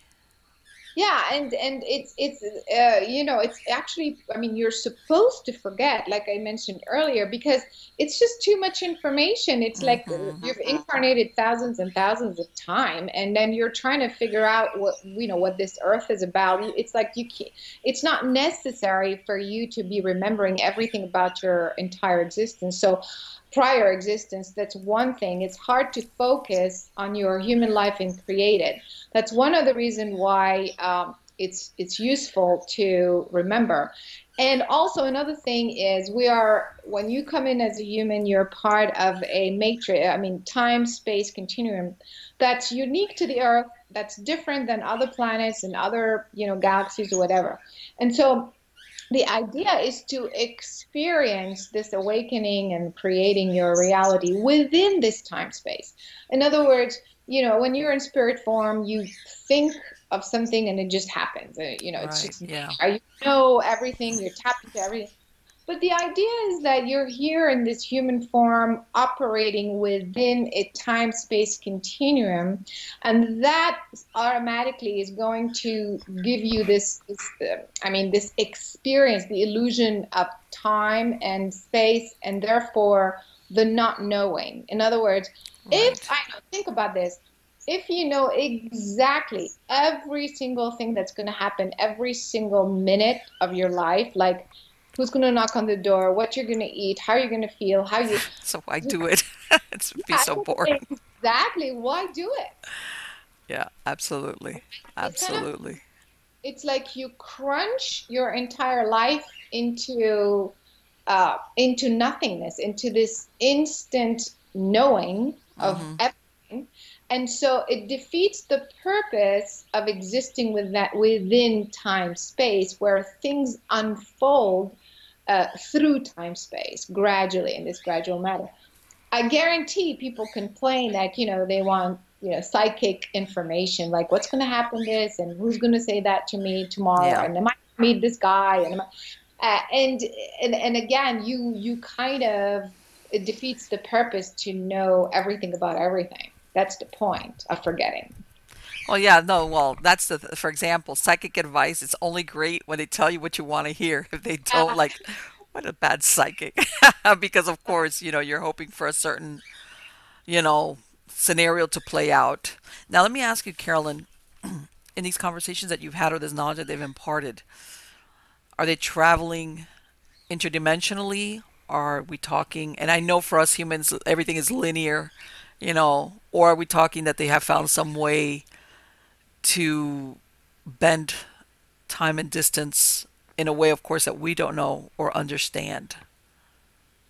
yeah and and it's it's uh, you know it's actually i mean you're supposed to forget like i mentioned earlier because it's just too much information. It's like mm-hmm. you've incarnated thousands and thousands of time and then you're trying to figure out what you know what this earth is about. It's like you can't it's not necessary for you to be remembering everything about your entire existence. So prior existence, that's one thing. It's hard to focus on your human life and create it. That's one of the reasons why um, it's it's useful to remember. And also another thing is we are when you come in as a human, you're part of a matrix. I mean, time space continuum that's unique to the Earth. That's different than other planets and other you know galaxies or whatever. And so the idea is to experience this awakening and creating your reality within this time space. In other words, you know, when you're in spirit form, you think of something and it just happens. Uh, you know, it's right, just yeah. you know everything, you're tapped into everything. But the idea is that you're here in this human form operating within a time space continuum, and that automatically is going to give you this, this uh, I mean, this experience, the illusion of time and space, and therefore the not knowing. In other words, right. if I think about this, if you know exactly every single thing that's going to happen every single minute of your life, like who's going to knock on the door, what you're going to eat, how you're going to feel, how you. [LAUGHS] So why do it? [LAUGHS] [LAUGHS] it's be so boring. Exactly. Why do it? Yeah, absolutely, absolutely. It's, kind of, it's like you crunch your entire life into uh, into nothingness, into this instant knowing of mm-hmm. everything, and so it defeats the purpose of existing with that within time space, where things unfold uh, through time space gradually in this gradual matter. I guarantee people complain that you know they want you know psychic information like what's going to happen this and who's going to say that to me tomorrow yeah. and am I meet this guy and uh, and and and again you you kind of it defeats the purpose to know everything about everything. That's the point of forgetting. Well, yeah, no, well, that's the, for example, psychic advice is only great when they tell you what you want to hear. [LAUGHS] If they don't, like, what a bad psychic. [LAUGHS] because, of course, you know, you're hoping for a certain, you know, scenario to play out. Now, let me ask you, Carolyn, [CLEARS THROAT] in these conversations that you've had or this knowledge that they've imparted, are they traveling interdimensionally? Are we talking, and I know for us humans, everything is linear, you know, or are we talking that they have found some way to bend time and distance in a way, of course, that we don't know or understand.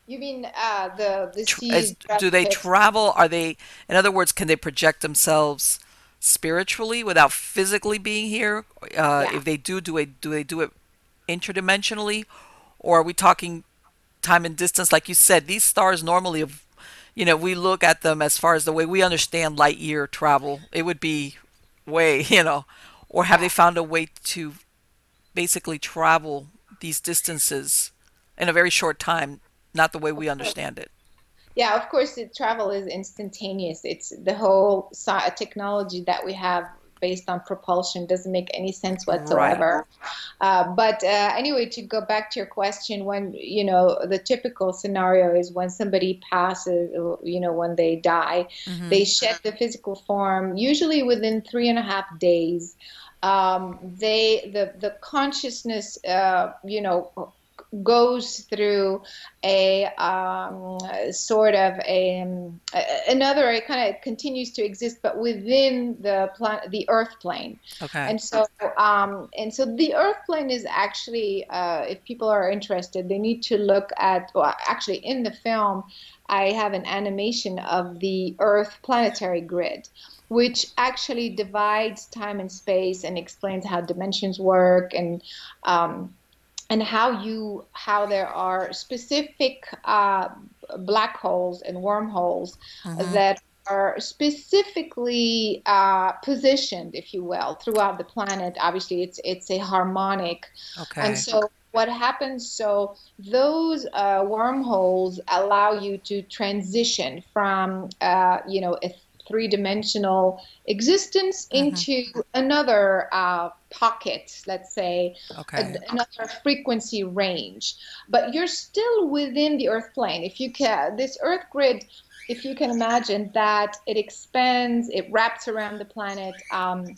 You mean uh, the the Tr- sea? as- do they travel? Are they, in other words, can they project themselves spiritually without physically being here? Uh, Yeah. If they do, do they do they do it interdimensionally, or are we talking time and distance? Like you said, these stars normally, have, you know, we look at them as far as the way we understand light year travel. It would be way, [LAUGHS] you know, or have they found a way to basically travel these distances in a very short time, not the way we understand it? Yeah, of course, the travel is instantaneous. It's the whole technology that we have based on propulsion doesn't make any sense whatsoever. Uh, but uh, anyway, to go back to your question, when you know the typical scenario is when somebody passes, you know, when they die, they shed the physical form. Usually within three and a half days, um, they the the consciousness, uh, you know goes through a um, sort of a, um, another it kind of continues to exist but within the planet the earth plane Okay. and so um, and so the earth plane is actually uh, if people are interested they need to look at well actually in the film i have an animation of the earth planetary grid which actually divides time and space and explains how dimensions work and um, and how you how there are specific uh, black holes and wormholes that are specifically uh, positioned, if you will, throughout the planet. Obviously, it's it's a harmonic, Okay. and so what happens? So those uh, wormholes allow you to transition from uh, you know a three-dimensional existence into another uh, pocket, let's say, Okay. a- another frequency range. But you're still within the Earth plane. If you can, this Earth grid, if you can imagine that it expands, it wraps around the planet. Um,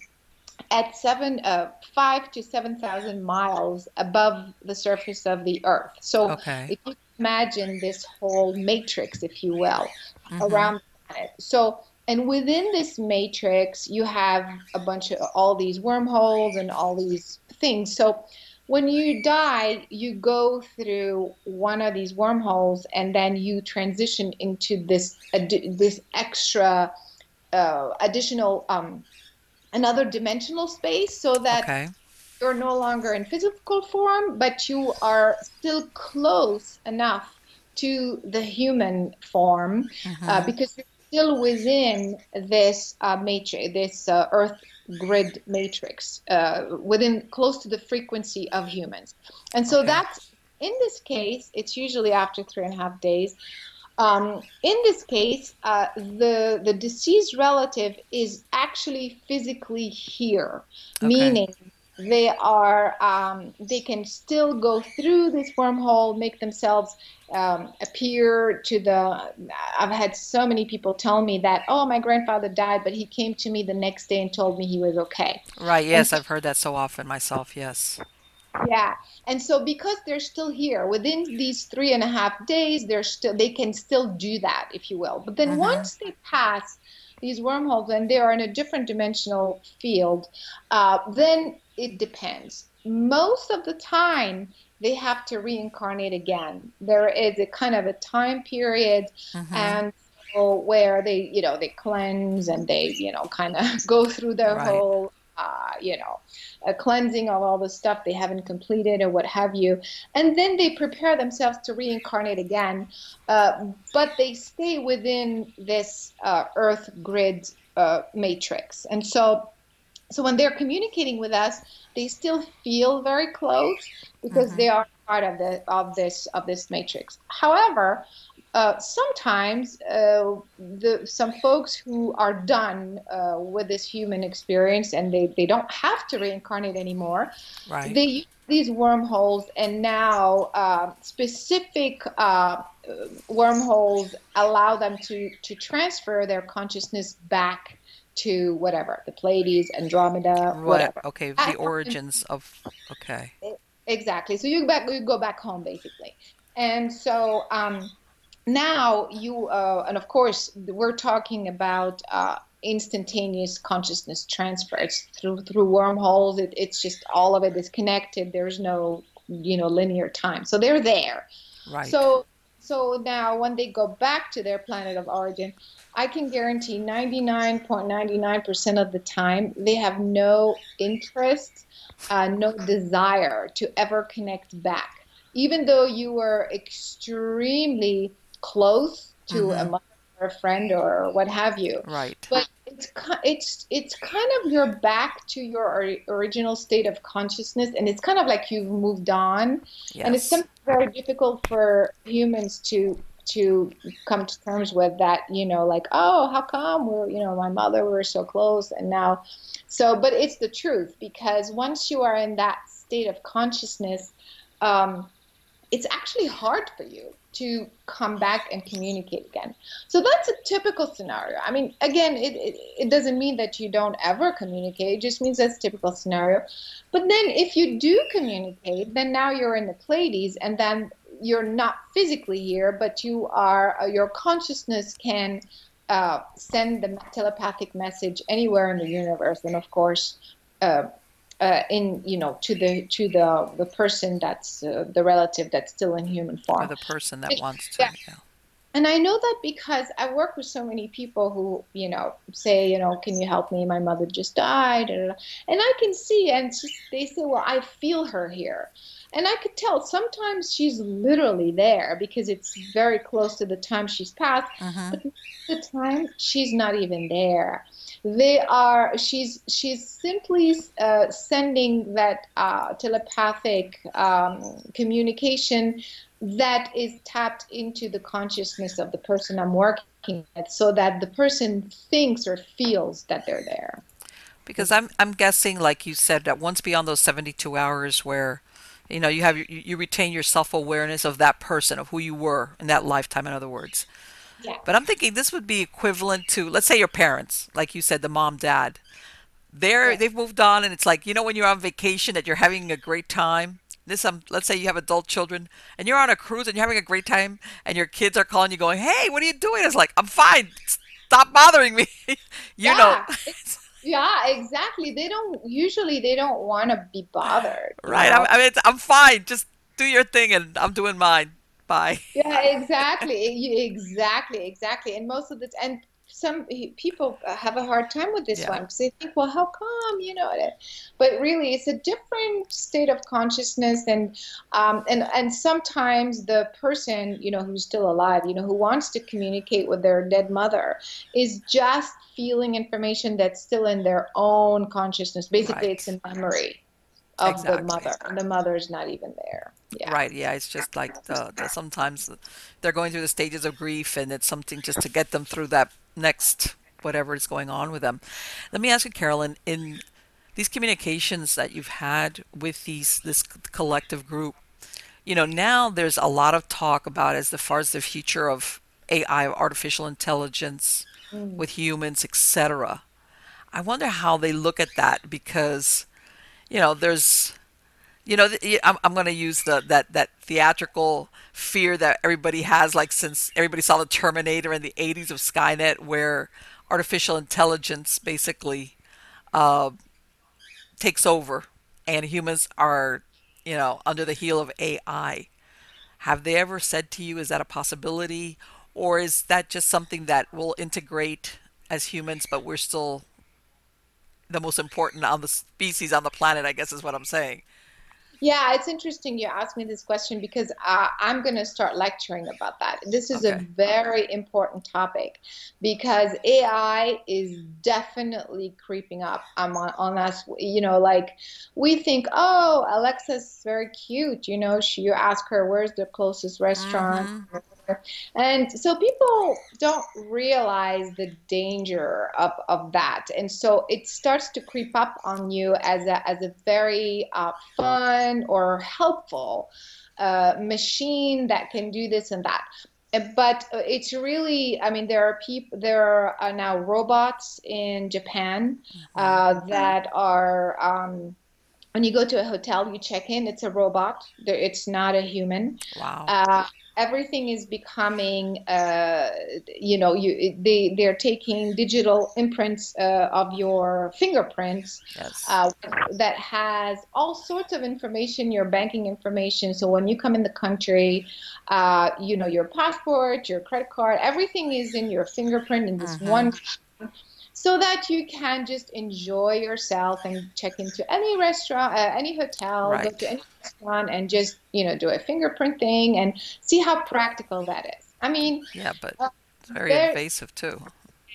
at seven, uh, five to seven thousand miles above the surface of the Earth. So, Okay. if you imagine this whole matrix, if you will, around the planet. So, and within this matrix, you have a bunch of all these wormholes and all these things. So, when you die, you go through one of these wormholes, and then you transition into this this extra uh, additional um, another dimensional space, so that Okay. you're no longer in physical form, but you are still close enough to the human form uh, because you're still within this uh, matrix, this uh, Earth grid matrix, uh, within close to the frequency of humans. And so Okay. that's in this case, it's usually after three and a half days. Um, in this case, uh, the the deceased relative is actually physically here, Okay. meaning they are um, they can still go through this wormhole, make themselves um, appear to the. I've had so many people tell me that, oh, my grandfather died, but he came to me the next day and told me he was okay. Right. Yes, I've heard that so often myself. Yes. Yeah, and so because they're still here within these three and a half days, they're still they can still do that, if you will. But then once they pass these wormholes and they are in a different dimensional field, uh, then it depends. Most of the time, they have to reincarnate again. There is a kind of a time period, and so where they, you know, they cleanse and they, you know, kind of [LAUGHS] go through their Right. whole, uh, you know, a cleansing of all the stuff they haven't completed or what have you. And then they prepare themselves to reincarnate again, uh, but they stay within this uh, Earth grid uh, matrix. And so, so when they're communicating with us, they still feel very close because they are part of the of this of this matrix. However, uh, sometimes uh, the some folks who are done uh, with this human experience and they, they don't have to reincarnate anymore Right. they use these wormholes and now uh, specific uh, wormholes allow them to to transfer their consciousness back to whatever the pleiades andromeda Right. whatever Okay. The origins of. Okay. Exactly. So you back you go back home basically, and so um, now you uh, and of course we're talking about uh, instantaneous consciousness transfer. It's through through wormholes. It, it's just all of it is connected. There's no you know linear time. So they're there. Right. So so now when they go back to their planet of origin, I can guarantee 99.99% of the time they have no interest, uh, no desire to ever connect back. Even though you were extremely close to mm-hmm. a mother or a friend or what have you. Right. But it's it's it's kind of you're back to your original state of consciousness, and it's kind of like you've moved on, yes. and it's something very difficult for humans to to come to terms with that you know like oh how come we're you know my mother we were so close and now so but it's the truth because once you are in that state of consciousness um, it's actually hard for you to come back and communicate again. So that's a typical scenario. I mean, again, it, it, it, doesn't mean that you don't ever communicate, it just means that's a typical scenario. But then if you do communicate, then now you're in the Pleiades and then you're not physically here, but you are, uh, your consciousness can uh, send the telepathic message anywhere in the universe. And of course, uh, uh, in you know to the to the the person that's uh, the relative that's still in human form or the person that wants to yeah. yeah. and i know that because i work with so many people who you know say you know can you help me my mother just died and i can see and they say well i feel her here and I could tell sometimes she's literally there because it's very close to the time she's passed, uh-huh. but the time she's not even there they are she's she's simply uh, sending that uh, telepathic um, communication that is tapped into the consciousness of the person i'm working with so that the person thinks or feels that they're there because i'm i'm guessing like you said that once beyond those 72 hours where you know you have you, you retain your self-awareness of that person of who you were in that lifetime in other words but I'm thinking this would be equivalent to, let's say, your parents, like you said, the mom, dad. They're yeah. they've moved on, and it's like you know when you're on vacation that you're having a great time. This um, let's say you have adult children, and you're on a cruise and you're having a great time, and your kids are calling you, going, "Hey, what are you doing?" It's like I'm fine. Stop bothering me. [LAUGHS] you yeah. [LAUGHS] know. Yeah exactly. They don't usually they don't want to be bothered right I, I mean i'm fine. Just do your thing and i'm doing mine. Bye. yeah, [LAUGHS] exactly, exactly, exactly. And most of the and some people have a hard time with this yeah. one because they think, well, how come, you know? But really, it's a different state of consciousness, and um, and and sometimes the person, you know, who's still alive, you know, who wants to communicate with their dead mother, is just feeling information that's still in their own consciousness. Basically, right. it's a memory of exactly. the mother. The mother's not even there. Yeah. Right. Yeah. It's just like the, the, sometimes they're going through the stages of grief, and it's something just to get them through that next whatever is going on with them. Let me ask you, Carolyn, in these communications that you've had with these this collective group, you know, now there's a lot of talk about as far as the future of AI, artificial intelligence, mm. with humans, etc. I wonder how they look at that because you know, there's, you know, I'm, I'm going to use the that that theatrical fear that everybody has, like since everybody saw the Terminator in the 80s of Skynet, where artificial intelligence basically uh, takes over, and humans are, you know, under the heel of AI. Have they ever said to you, is that a possibility? Or is that just something that will integrate as humans, but we're still the most important on the species on the planet, I guess is what I'm saying. Yeah, it's interesting you asked me this question because uh, I'm going to start lecturing about that. This is okay. a very important topic because AI is definitely creeping up on, on us. You know, like we think, oh, Alexa's very cute. You know, she, you ask her, where's the closest restaurant? Mm-hmm. And so people don't realize the danger of, of that. And so it starts to creep up on you as a, as a very uh, fun or helpful uh, machine that can do this and that but it's really i mean there are people there are now robots in japan uh, mm-hmm. that are um, when you go to a hotel you check in it's a robot it's not a human wow uh, everything is becoming uh, you know you they they're taking digital imprints uh, of your fingerprints Yes. uh, that has all sorts of information your banking information. So when you come in the country uh, you know your passport your credit card everything is in your fingerprint in this one so that you can just enjoy yourself and check into any restaurant, uh, any hotel, go to any restaurant, and just you know do a fingerprint thing and see how practical that is. I mean, Yeah, but uh, it's very there- invasive too.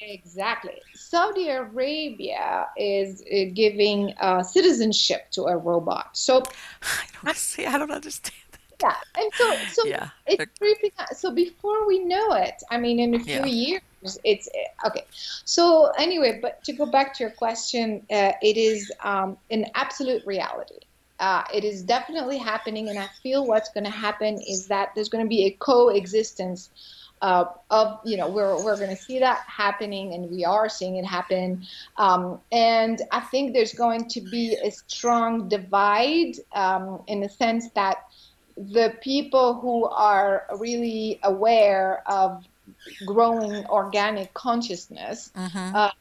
exactly. Saudi Arabia is uh, giving uh, citizenship to a robot. So [SIGHS] I don't see. I don't understand. Yeah, and so so Yeah, it's creeping out. So before we know it, I mean, in a few Yeah. years, it's okay. So anyway, but to go back to your question, uh, it is um, an absolute reality. Uh, it is definitely happening, and I feel what's going to happen is that there's going to be a coexistence uh, of you know we're we're going to see that happening, and we are seeing it happen. Um, and I think there's going to be a strong divide um, in the sense that the people who are really aware of growing organic consciousness Mhm. uh,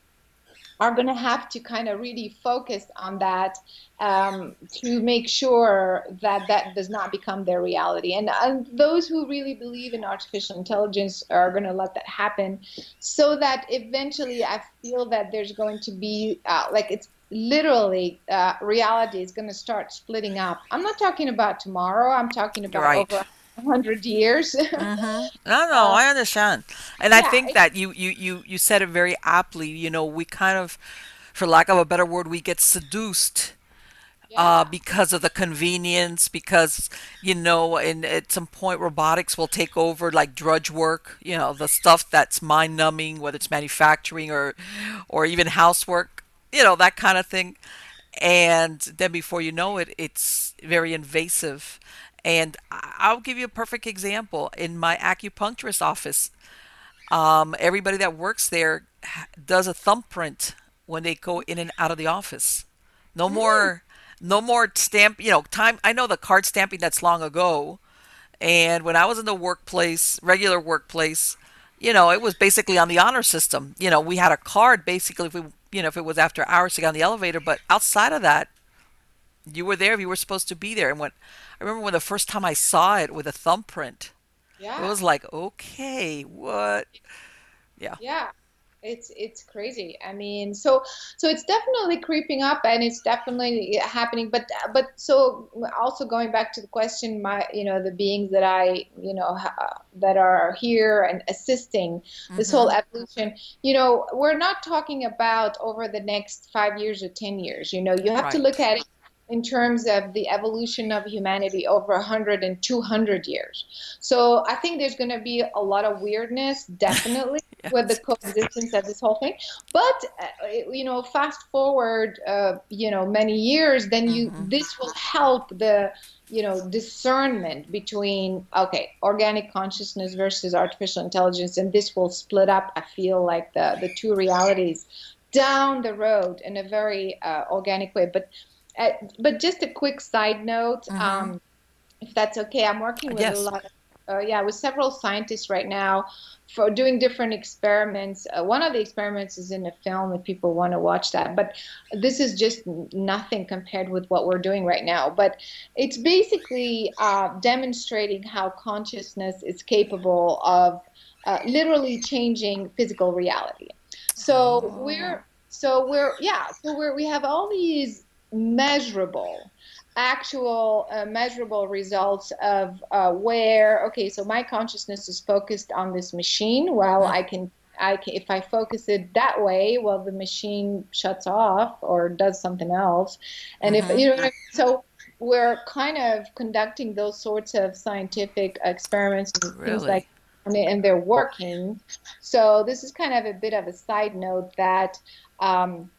are going to have to kind of really focus on that um, to make sure that that does not become their reality. And, and those who really believe in artificial intelligence are going to let that happen so that eventually I feel that there's going to be, uh, like, it's literally uh, reality is going to start splitting up. I'm not talking about tomorrow, I'm talking about Right. over 100 years. [LAUGHS] No, no, I understand, and I think that you, you, you, you said it very aptly. You know, we kind of, for lack of a better word, we get seduced uh, because of the convenience. Because you know, and at some point, robotics will take over, like drudge work. You know, the stuff that's mind numbing, whether it's manufacturing or, or even housework. You know, that kind of thing. And then before you know it, it's very invasive. And I'll give you a perfect example. In my acupuncturist office, um, everybody that works there does a thumbprint when they go in and out of the office. No more, no more stamp. You know, time. I know the card stamping that's long ago. And when I was in the workplace, regular workplace, you know, it was basically on the honor system. You know, we had a card basically if we, you know, if it was after hours to get on the elevator. But outside of that, you were there if you were supposed to be there. And when I remember when the first time I saw it with a thumbprint, yeah. it was like, okay, what? Yeah. yeah it's it's crazy. I mean so so it's definitely creeping up and it's definitely happening but but so also going back to the question my you know the beings that i you know ha- that are here and assisting this whole mm-hmm. evolution you know we're not talking about over the next five years or ten years you know you have to look at it in terms of the evolution of humanity over 100 and 200 years. So I think there's going to be a lot of weirdness, [LAUGHS] definitely, with the coexistence of this whole thing. But uh, you know, fast forward, uh, you know, many years, then you this will help the you know discernment between okay organic consciousness versus artificial intelligence and this will split up i feel like the the two realities down the road in a very uh, organic way but uh, but just a quick side note, um, if that's okay, I'm working with Yes. a lot of, uh, yeah, with several scientists right now for doing different experiments. Uh, one of the experiments is in a film if people want to watch that, but this is just nothing compared with what we're doing right now. But it's basically uh, demonstrating how consciousness is capable of uh, literally changing physical reality. So we're so we're yeah so we're we have all these measurable actual uh, measurable results of uh, where okay so my consciousness is focused on this machine well i can i can if i focus it that way well the machine shuts off or does something else and if you know what I mean? so we're kind of conducting those sorts of scientific experiments and things like and they're working. So this is kind of a bit of a side note that um,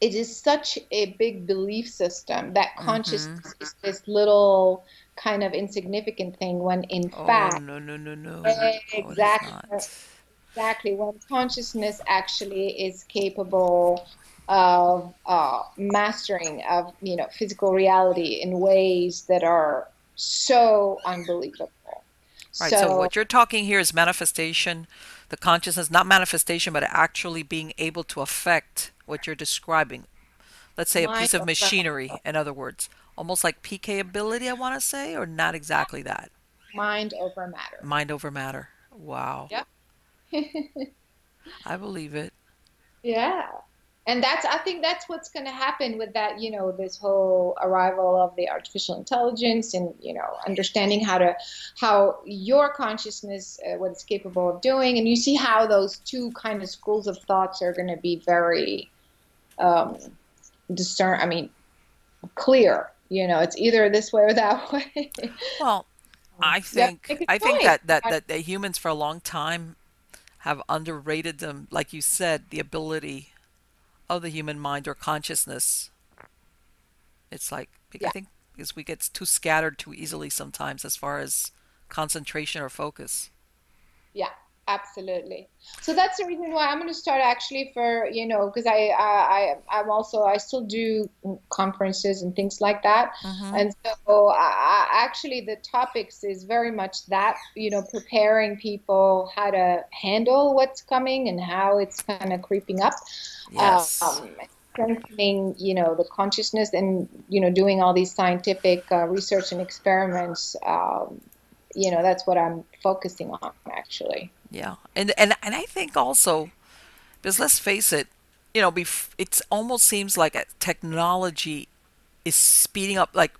it is such a big belief system that Mm-hmm. consciousness is this little kind of insignificant thing when in Oh, fact no, no, no, no. Exactly exactly when consciousness actually is capable of uh, mastering of you know physical reality in ways that are so unbelievable Right. So, so what you're talking here is manifestation, the consciousness, not manifestation, but actually being able to affect what you're describing. Let's say a piece of machinery, in other words, almost like PK ability, I want to say, or not exactly that. Mind over matter. Mind over matter. Wow. Yep. [LAUGHS] I believe it. Yeah and that's i think that's what's going to happen with that you know this whole arrival of the artificial intelligence and you know understanding how to how your consciousness uh, what it's capable of doing. And you see how those two kind of schools of thoughts are going to be very um discern i mean clear you know it's either this way or that [LAUGHS] way. Well i think i think that, that that that humans for a long time have underrated them like you said the ability of the human mind or consciousness. It's like yeah. I think because we get too scattered too easily sometimes as far as concentration or focus. Yeah, absolutely. So that's the reason why I'm going to start actually for you know because I, I I am also I still do conferences and things like that, mm-hmm. and so I, actually the topics is very much that you know preparing people how to handle what's coming and how it's kind of creeping up. Yes. Um, strengthening, you know, the consciousness and, you know, doing all these scientific uh, research and experiments. Um, you know, that's what I'm focusing on actually. Yeah. And, and, and I think also, because let's face it, you know, bef- it almost seems like technology is speeding up, like,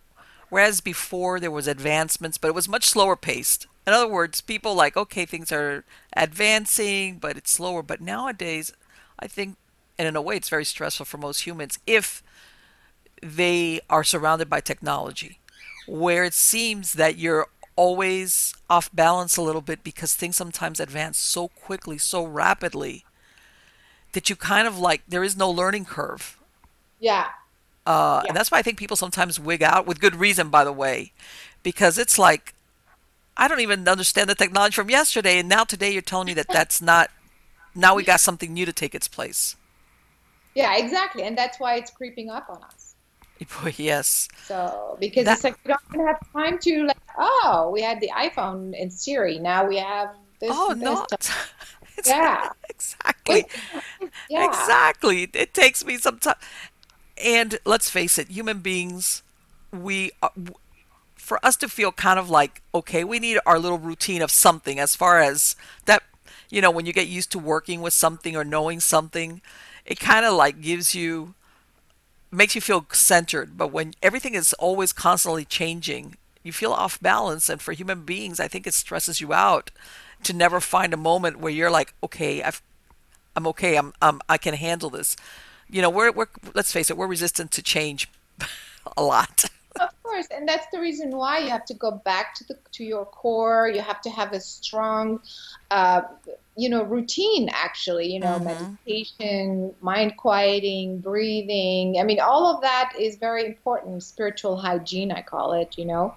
whereas before there was advancements, but it was much slower paced. In other words, people like, okay, things are advancing, but it's slower. But nowadays, I think and in a way it's very stressful for most humans if they are surrounded by technology where it seems that you're always off balance a little bit because things sometimes advance so quickly so rapidly that you kind of like there is no learning curve yeah uh, yeah. and that's why i think people sometimes wig out with good reason by the way because it's like i don't even understand the technology from yesterday and now today you're telling me that that's [LAUGHS] not now we got something new to take its place yeah, exactly, and that's why it's creeping up on us. [LAUGHS] Yes. So because that... it's like we don't have time to like, oh, we had the iPhone and Siri. Now we have this. Oh, no. [LAUGHS] yeah. [LAUGHS] exactly. [LAUGHS] yeah. Exactly. It takes me some time. And let's face it, human beings, we uh, are, for us to feel kind of like okay, we need our little routine of something as far as that. You know, when you get used to working with something or knowing something, it kind of like gives you makes you feel centered but when everything is always constantly changing you feel off balance and for human beings i think it stresses you out to never find a moment where you're like okay i am okay i'm, I'm i can handle this. You know we're, we're let's face it we're resistant to change [LAUGHS] a lot. Of course and that's the reason why you have to go back to the to your core you have to have a strong uh, you know routine actually you know mm-hmm. meditation mind quieting breathing i mean all of that is very important spiritual hygiene i call it you know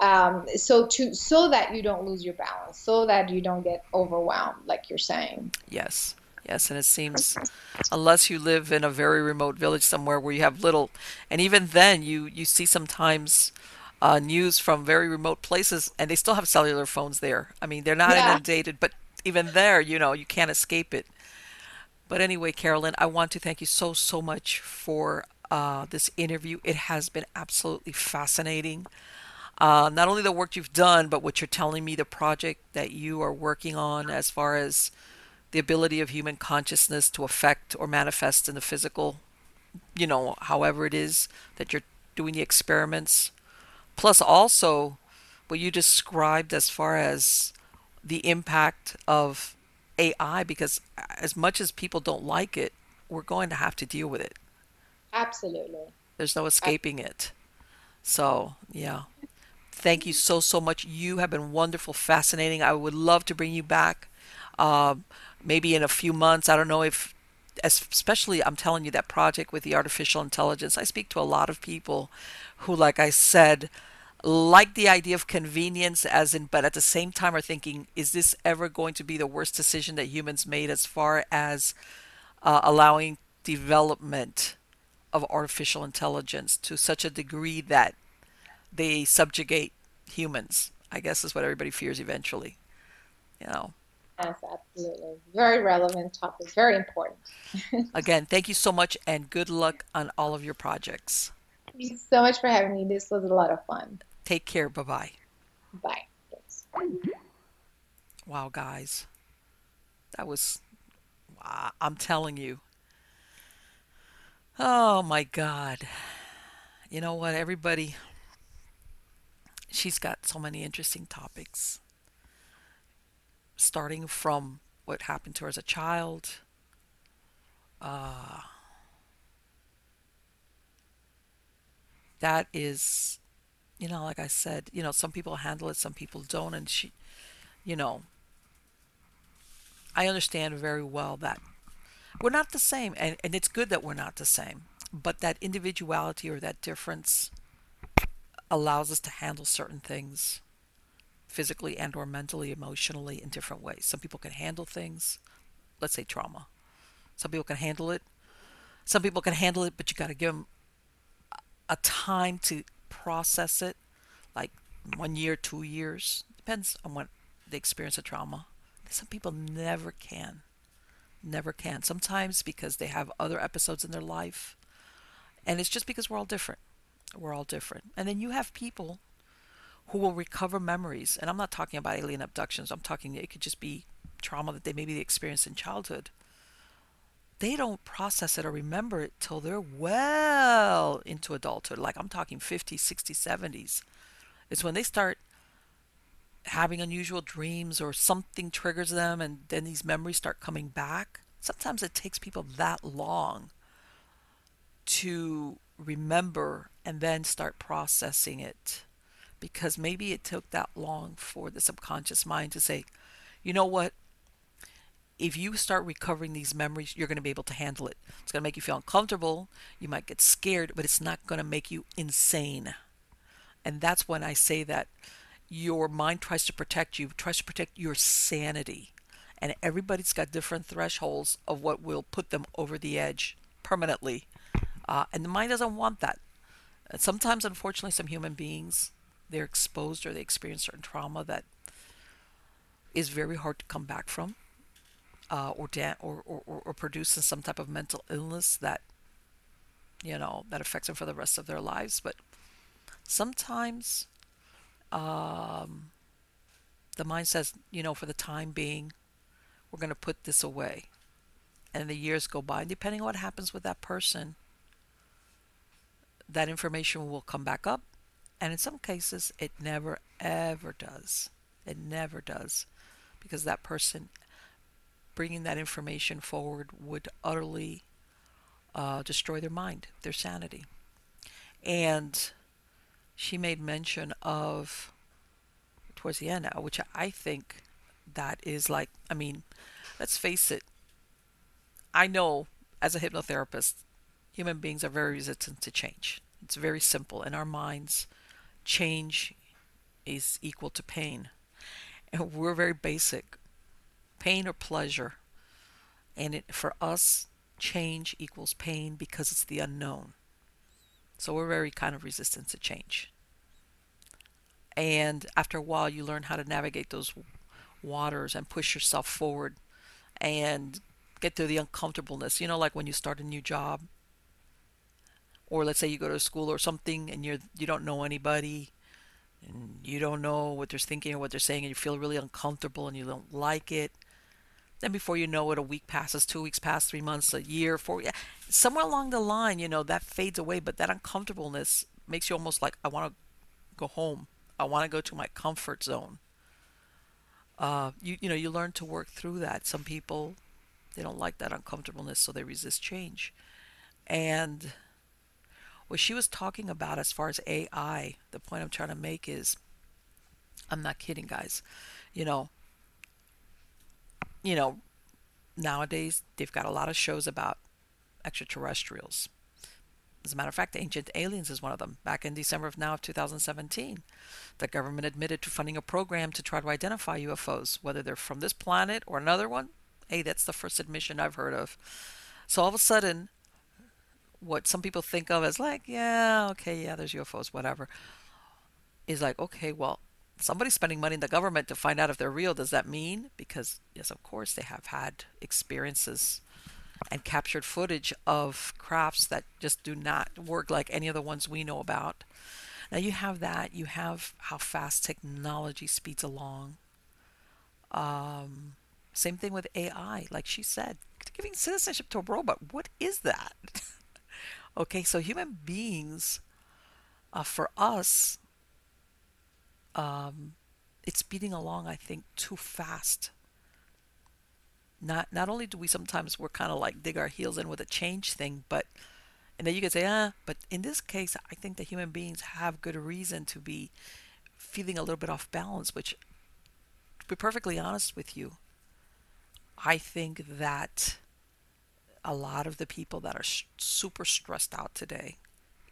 um, so to so that you don't lose your balance so that you don't get overwhelmed like you're saying yes yes and it seems unless you live in a very remote village somewhere where you have little and even then you you see sometimes uh, news from very remote places and they still have cellular phones there i mean they're not yeah. inundated but even there, you know, you can't escape it. But anyway, Carolyn, I want to thank you so, so much for uh, this interview. It has been absolutely fascinating. Uh, not only the work you've done, but what you're telling me, the project that you are working on as far as the ability of human consciousness to affect or manifest in the physical, you know, however it is that you're doing the experiments. Plus, also what you described as far as the impact of AI because as much as people don't like it, we're going to have to deal with it. Absolutely. There's no escaping it. So, yeah. Thank you so, so much. You have been wonderful, fascinating. I would love to bring you back uh, maybe in a few months. I don't know if, especially, I'm telling you that project with the artificial intelligence. I speak to a lot of people who, like I said, like the idea of convenience as in but at the same time are thinking is this ever going to be the worst decision that humans made as far as uh, allowing development of artificial intelligence to such a degree that they subjugate humans I guess is what everybody fears eventually. You know. Yes, absolutely. Very relevant topic. Very important. [LAUGHS] Again, thank you so much and good luck on all of your projects. Thank you so much for having me. This was a lot of fun. Take care. Bye bye. Bye. Thanks. Wow, guys. That was, I'm telling you. Oh my God. You know what? Everybody, she's got so many interesting topics. Starting from what happened to her as a child. Uh, that is, you know, like I said, you know, some people handle it, some people don't. And she, you know, I understand very well that we're not the same. And, and it's good that we're not the same. But that individuality or that difference allows us to handle certain things physically and or mentally emotionally in different ways some people can handle things let's say trauma some people can handle it some people can handle it but you got to give them a time to process it like one year two years depends on what the experience of trauma some people never can never can sometimes because they have other episodes in their life and it's just because we're all different we're all different. And then you have people who will recover memories. And I'm not talking about alien abductions. I'm talking it could just be trauma that they maybe experienced in childhood. They don't process it or remember it till they're well into adulthood. Like I'm talking 50s, 60s, 70s. It's when they start having unusual dreams or something triggers them and then these memories start coming back. Sometimes it takes people that long to remember and then start processing it because maybe it took that long for the subconscious mind to say, you know what? If you start recovering these memories, you're going to be able to handle it. It's going to make you feel uncomfortable. You might get scared, but it's not going to make you insane. And that's when I say that your mind tries to protect you, tries to protect your sanity. And everybody's got different thresholds of what will put them over the edge permanently. Uh, and the mind doesn't want that. And sometimes, unfortunately, some human beings they're exposed or they experience certain trauma that is very hard to come back from, uh, or, da- or, or or produces some type of mental illness that you know that affects them for the rest of their lives. But sometimes, um, the mind says, you know, for the time being, we're going to put this away, and the years go by. And depending on what happens with that person, that information will come back up. And in some cases, it never, ever does. It never does. Because that person bringing that information forward would utterly uh, destroy their mind, their sanity. And she made mention of, towards the end, which I think that is like, I mean, let's face it, I know as a hypnotherapist human beings are very resistant to change. It's very simple. In our minds, change is equal to pain. And we're very basic pain or pleasure. And it, for us, change equals pain because it's the unknown. So we're very kind of resistant to change. And after a while, you learn how to navigate those waters and push yourself forward and get through the uncomfortableness. You know, like when you start a new job or let's say you go to school or something and you're you don't know anybody and you don't know what they're thinking or what they're saying and you feel really uncomfortable and you don't like it then before you know it a week passes two weeks pass three months a year four yeah, somewhere along the line you know that fades away but that uncomfortableness makes you almost like i want to go home. I want to go to my comfort zone. Uh, you you know you learn to work through that. Some people they don't like that uncomfortableness so they resist change. And what she was talking about as far as AI, the point I'm trying to make is I'm not kidding, guys. You know, you know, nowadays they've got a lot of shows about extraterrestrials. As a matter of fact, Ancient Aliens is one of them. Back in December of now of 2017, the government admitted to funding a program to try to identify UFOs, whether they're from this planet or another one. Hey, that's the first admission I've heard of. So all of a sudden, what some people think of as like, yeah, okay, yeah, there's UFOs, whatever, is like, okay, well, somebody's spending money in the government to find out if they're real. Does that mean? Because, yes, of course, they have had experiences and captured footage of crafts that just do not work like any of the ones we know about. Now, you have that. You have how fast technology speeds along. Um, same thing with AI. Like she said, giving citizenship to a robot. What is that? [LAUGHS] okay, so human beings, uh, for us, um, it's speeding along, I think, too fast. Not not only do we sometimes we're kind of like dig our heels in with a change thing, but and then you could say, ah, but in this case, I think that human beings have good reason to be feeling a little bit off balance. Which, to be perfectly honest with you, I think that a lot of the people that are sh- super stressed out today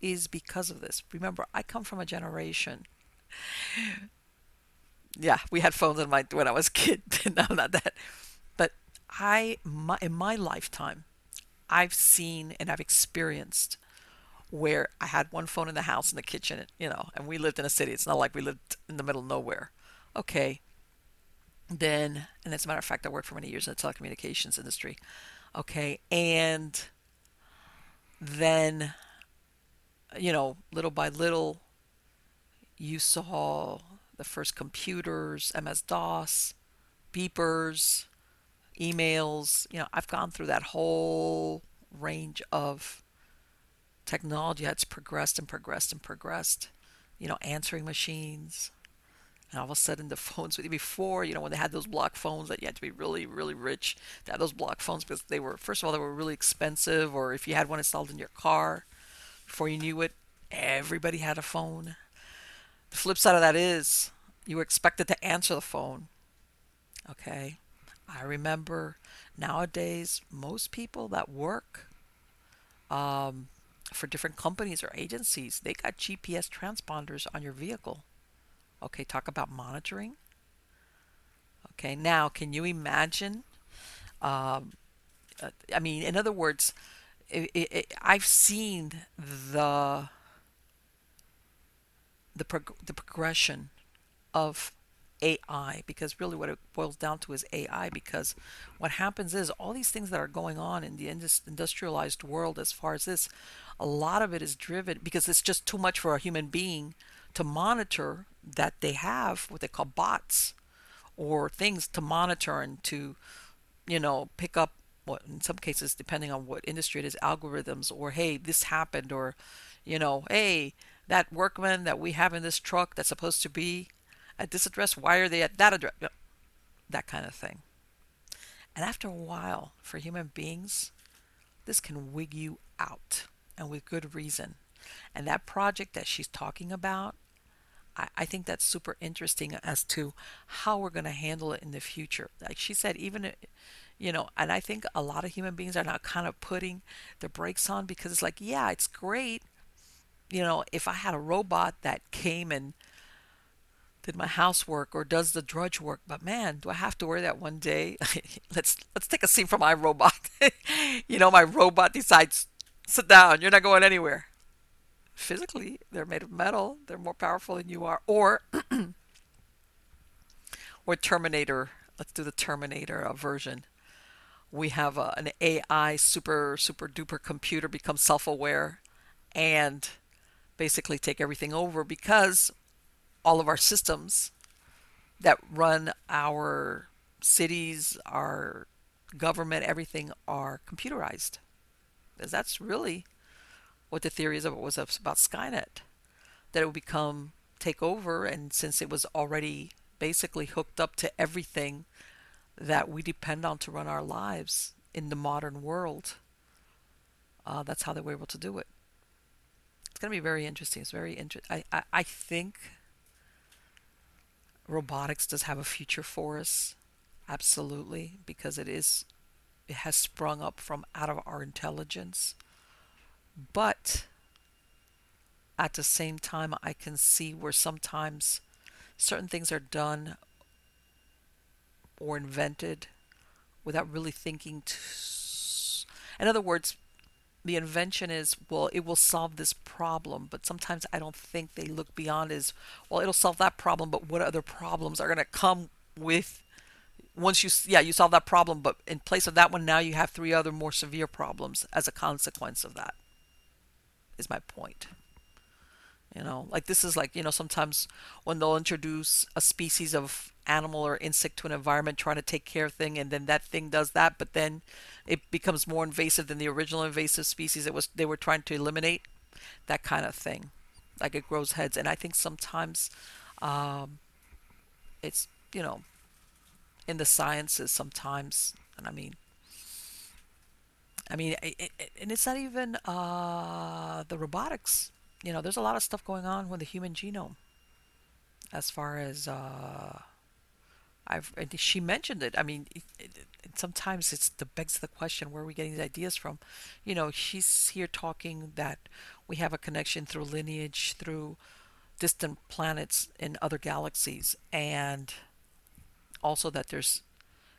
is because of this. Remember, I come from a generation yeah, we had phones in my when I was a kid. [LAUGHS] no, not that. But I, my, in my lifetime, I've seen and I've experienced where I had one phone in the house in the kitchen, you know, and we lived in a city. It's not like we lived in the middle of nowhere. Okay. Then, and as a matter of fact, I worked for many years in the telecommunications industry. Okay. And then, you know, little by little, you saw the first computers, MS DOS, beepers, emails. You know, I've gone through that whole range of technology that's progressed and progressed and progressed. You know, answering machines. And all of a sudden, the [LAUGHS] phones before, you know, when they had those block phones that you had to be really, really rich to have those block phones because they were, first of all, they were really expensive, or if you had one installed in your car, before you knew it, everybody had a phone. The flip side of that is you were expected to answer the phone. Okay. I remember nowadays most people that work um, for different companies or agencies, they got GPS transponders on your vehicle. Okay, talk about monitoring. Okay, now can you imagine? Um, uh, I mean, in other words, it, it, I've seen the the prog- the progression of AI because really what it boils down to is AI because what happens is all these things that are going on in the industrialized world as far as this a lot of it is driven because it's just too much for a human being to monitor that they have what they call bots or things to monitor and to you know pick up what in some cases depending on what industry it is algorithms or hey this happened or you know hey that workman that we have in this truck that's supposed to be at this address, why are they at that address? That kind of thing. And after a while, for human beings, this can wig you out, and with good reason. And that project that she's talking about, I, I think that's super interesting as to how we're going to handle it in the future. Like she said, even you know, and I think a lot of human beings are now kind of putting the brakes on because it's like, yeah, it's great, you know, if I had a robot that came and did my housework or does the drudge work, but man, do I have to worry that one day? [LAUGHS] let's let's take a scene from I, Robot. [LAUGHS] you know, my robot decides, sit down, you're not going anywhere. Physically, they're made of metal. They're more powerful than you are. Or [CLEARS THROAT] or Terminator. Let's do the Terminator uh, version. We have uh, an AI super super duper computer become self-aware and basically take everything over because all of our systems that run our cities, our government, everything are computerized. Because that's really what the theory is of was about Skynet. That it would become take over and since it was already basically hooked up to everything that we depend on to run our lives in the modern world, uh, that's how they were able to do it going to be very interesting. It's very interesting. I, I, think robotics does have a future for us, absolutely, because it is it has sprung up from out of our intelligence. But at the same time, I can see where sometimes certain things are done or invented without really thinking. To, in other words, the invention is well it will solve this problem but sometimes i don't think they look beyond is well it'll solve that problem but what other problems are going to come with once you yeah you solve that problem but in place of that one now you have three other more severe problems as a consequence of that is my point. You know like this is like you know sometimes when they'll introduce a species of animal or insect to an environment trying to take care of thing and then that thing does that but then it becomes more invasive than the original invasive species it was they were trying to eliminate? That kind of thing. Like it grows heads. And i think sometimes um, it's you know in the sciences sometimes and i mean i mean it, it, and it's not even uh, the robotics. You know there's a lot of stuff going on with the human genome as far as uh, I've she mentioned it. I mean, it, it, sometimes it's the begs the question where are we getting these ideas from? You know, she's here talking that we have a connection through lineage through distant planets in other galaxies, and also that there's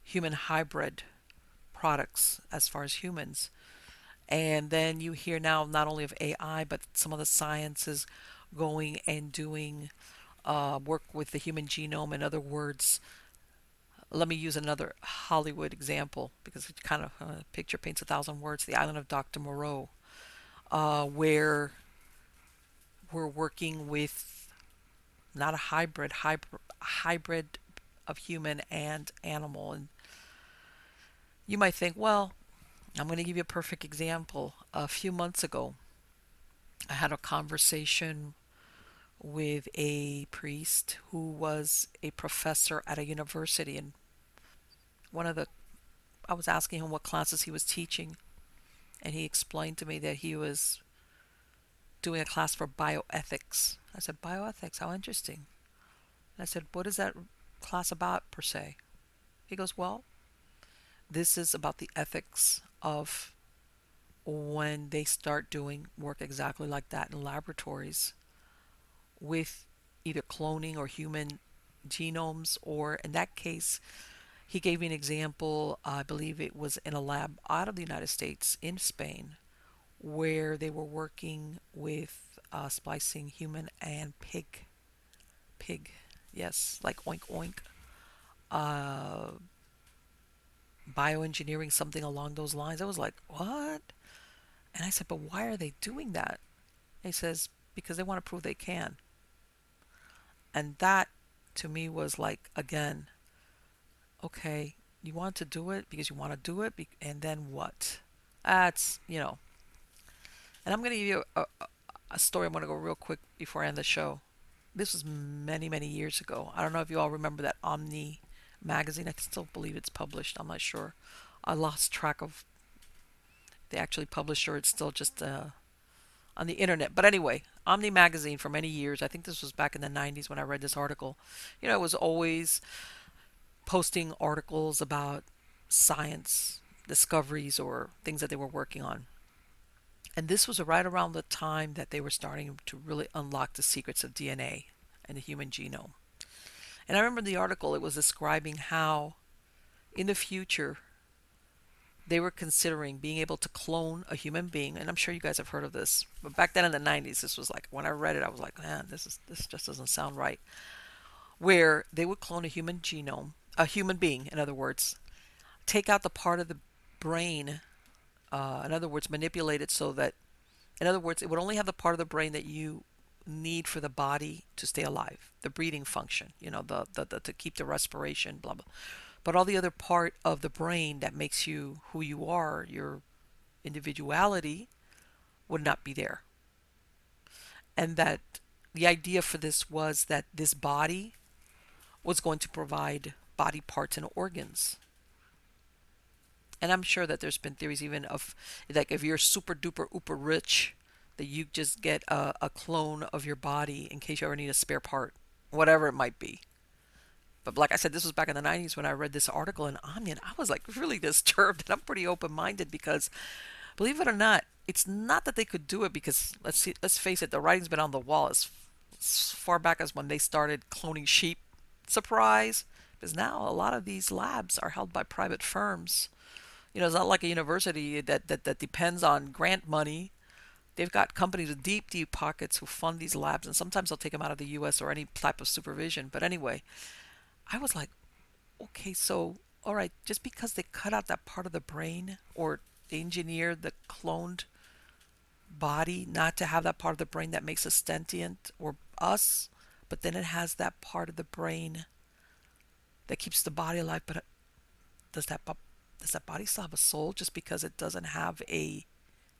human hybrid products as far as humans. And then you hear now not only of AI, but some of the sciences going and doing uh, work with the human genome. In other words, let me use another Hollywood example because it kind of uh, picture paints a thousand words. The island of Dr. Moreau, uh, where we're working with not a hybrid, hybrid, hybrid of human and animal. And you might think, well, I'm going to give you a perfect example. A few months ago, I had a conversation with a priest who was a professor at a university in one of the I was asking him what classes he was teaching and he explained to me that he was doing a class for bioethics. I said, Bioethics, how interesting. And I said, What is that class about per se? He goes, Well, this is about the ethics of when they start doing work exactly like that in laboratories with either cloning or human genomes, or in that case, he gave me an example, I believe it was in a lab out of the United States in Spain, where they were working with uh, splicing human and pig. Pig, yes, like oink oink. Uh, bioengineering, something along those lines. I was like, what? And I said, but why are they doing that? he says, because they want to prove they can. And that to me was like, again, okay, you want to do it because you want to do it, and then what? That's, you know. And I'm going to give you a, a, story. I'm going to go real quick before I end the show. This was many, many years ago. I don't know if you all remember that Omni magazine. I still believe it's published. I'm not sure. I lost track of the actually published or it's still just uh, on the internet. But anyway, Omni magazine for many years. I think this was back in the 90s when I read this article. You know, it was always posting articles about science discoveries or things that they were working on. And this was right around the time that they were starting to really unlock the secrets of DNA and the human genome. And I remember the article, it was describing how in the future they were considering being able to clone a human being. And I'm sure you guys have heard of this. But back then in the 90s, this was like, when I read it, I was like, man, this, is, this just doesn't sound right. Where they would clone a human genome a human being, in other words, take out the part of the brain, uh, in other words, manipulate it so that, in other words, it would only have the part of the brain that you need for the body to stay alive, the breathing function, you know, the, the, the to keep the respiration, blah blah. But all the other part of the brain that makes you who you are, your individuality, would not be there. And that the idea for this was that this body was going to provide body parts and organs. And I'm sure that there's been theories even of like if you're super duper uber rich, that you just get a, a clone of your body in case you ever need a spare part, whatever it might be. But like I said, this was back in the 90s when I read this article in Omni, and I was like [LAUGHS] really disturbed. And I'm pretty open-minded because, believe it or not, it's not that they could do it because let's see, let's face it, the writing's been on the wall as, as far back as when they started cloning sheep. Surprise! Because now a lot of these labs are held by private firms, You know, it's not like a university that, that, that depends on grant money. They've got companies with deep, deep pockets who fund these labs, and sometimes they'll take them out of the U.S. or any type of supervision. But anyway, I was like, okay, so all right, just because they cut out that part of the brain or engineered the cloned body not to have that part of the brain that makes us sentient or us, but then it has that part of the brain that keeps the body alive. But uh, does that does that body still have a soul just because it doesn't have a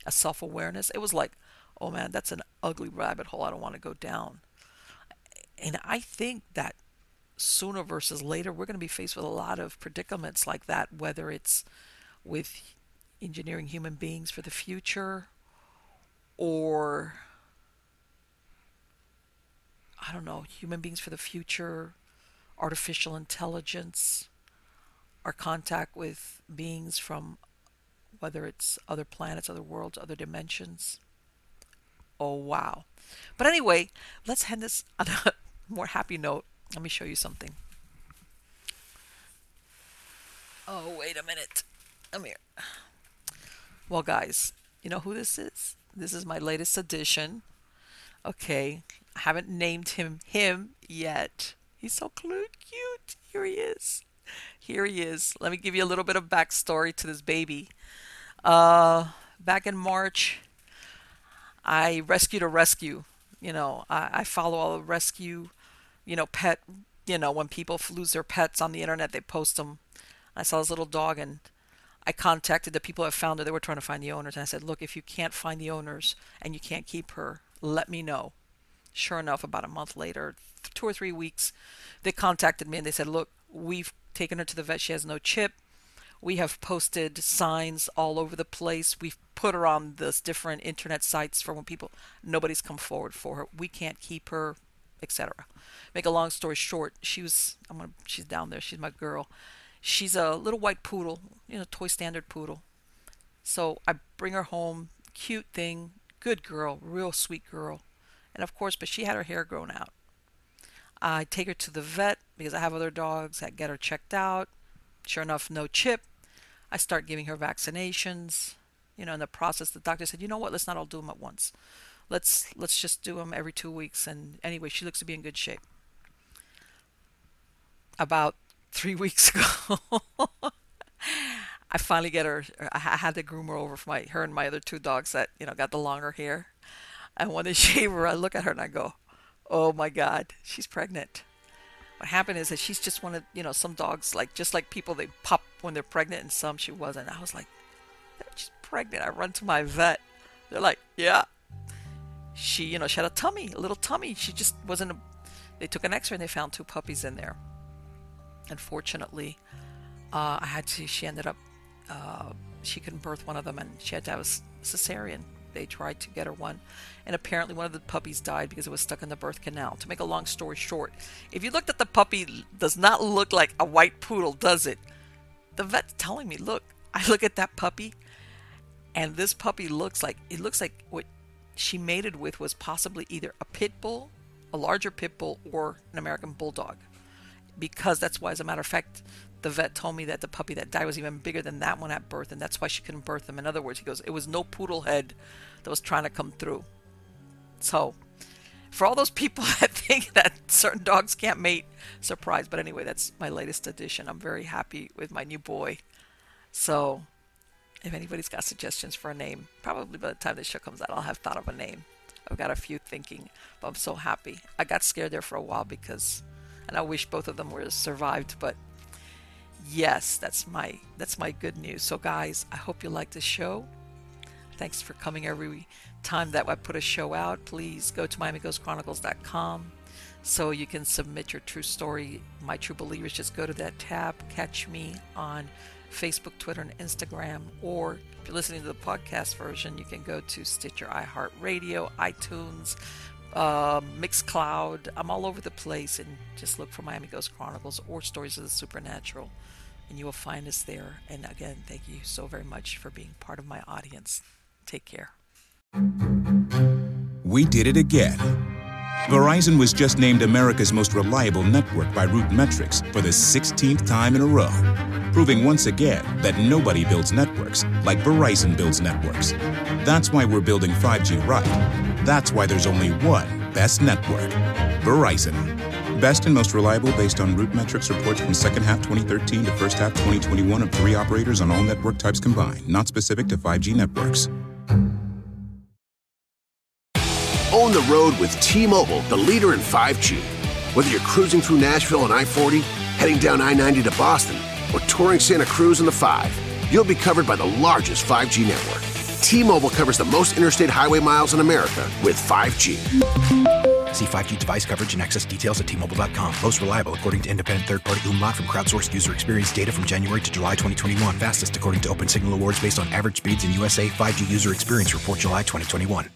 a self awareness? It was like, oh man, that's an ugly rabbit hole. I don't want to go down. And I think that sooner versus later, we're going to be faced with a lot of predicaments like that, whether it's with engineering human beings for the future or I don't know, human beings for the future, artificial intelligence, our contact with beings from whether it's other planets, other worlds, other dimensions. Oh, wow. But anyway, let's end this on a [LAUGHS] more happy note. Let me show you something. Oh, wait a minute. Come here. Well, guys, you know who this is? This is my latest addition. Okay, I haven't named him him yet. He's so cute. Here he is. Here he is. Let me give you a little bit of backstory to this baby. Uh, back in March, I rescued a rescue. You know, I, I follow all the rescue, you know, pet. You know, when people lose their pets on the internet, they post them. I saw this little dog and I contacted the people that found her. They were trying to find the owners. And I said, look, if you can't find the owners and you can't keep her, let me know. Sure enough, about a month later, two or three weeks, they contacted me and they said, look, we've taken her to the vet. She has no chip. We have posted signs all over the place. We've put her on this different internet sites for when people, nobody's come forward for her. We can't keep her, etc. Make a long story short, she was, I'm gonna, she's down there. She's my girl. She's a little white poodle, you know, toy standard poodle. So I bring her home, cute thing, good girl, real sweet girl. And of course, but she had her hair grown out. I take her to the vet because I have other dogs. I get her checked out. Sure enough, no chip. I start giving her vaccinations. You know, in the process, the doctor said, "You know what? Let's not all do them at once. Let's let's just do them every two weeks." And anyway, she looks to be in good shape. About [LAUGHS] three weeks ago. [LAUGHS] I finally get her. I had to groom her over for my her and my other two dogs that you know got the longer hair. And when they shave her, I look at her and I go, "Oh my God, she's pregnant." What happened is that she's just one of you know some dogs like just like people they pop when they're pregnant and some she wasn't. I was like, "She's pregnant." I run to my vet. They're like, "Yeah." She you know she had a tummy, a little tummy. She just wasn't. A, they took an X-ray and they found two puppies in there. Unfortunately, uh, I had to. She ended up. Uh, she couldn't birth one of them, and she had to have a cesarean. They tried to get her one, and apparently one of the puppies died because it was stuck in the birth canal. To make a long story short, if you looked at the puppy, does not look like a white poodle, does it? The vet's telling me, look, [LAUGHS] I look at that puppy, and this puppy looks like it looks like what she mated with was possibly either a pit bull, a larger pit bull, or an American bulldog because that's why, as a matter of fact, the vet told me that the puppy that died was even bigger than that one at birth, and that's why she couldn't birth him. In other words, he goes, it was no poodle head that was trying to come through. So, for all those people [LAUGHS] that think that certain dogs can't mate, surprise. But anyway, that's my latest addition. I'm very happy with my new boy. So, if anybody's got suggestions for a name, probably by the time this show comes out, I'll have thought of a name. I've got a few thinking, but I'm so happy. I got scared there for a while because and I wish both of them were survived. But yes, that's my that's my good news. So guys, I hope you like the show. Thanks for coming every time that I put a show out. Please go to MiamiGhostChronicles.com so you can submit your true story. My true believers, just go to that tab. Catch me on Facebook, Twitter, and Instagram. Or if you're listening to the podcast version, you can go to Stitcher, iHeartRadio, iTunes, uh, Mixcloud. I'm all over the place, and just look for Miami Ghost Chronicles or Stories of the Supernatural, and you will find us there. And again, thank you so very much for being part of my audience. Take care. We did it again. Verizon was just named America's most reliable network by RootMetrics for the 16th time in a row proving once again that nobody builds networks like Verizon builds networks. That's why we're building 5G right. That's why there's only one best network Verizon. Best and most reliable based on RootMetrics reports from second half 2013 to first half 2021 of three operators on all network types combined, not specific to 5G networks. Own the road with T-Mobile, the leader in 5G. Whether you're cruising through Nashville on I-40, heading down I-90 to Boston, or touring Santa Cruz in the 5, you'll be covered by the largest 5G network. T-Mobile covers the most interstate highway miles in America with 5G. See 5G device coverage and access details at T-Mobile.com. Most reliable according to independent third-party Umlaut from crowdsourced user experience data from January to July 2021. Fastest according to Open Signal Awards based on average speeds in USA. 5G user experience report July 2021.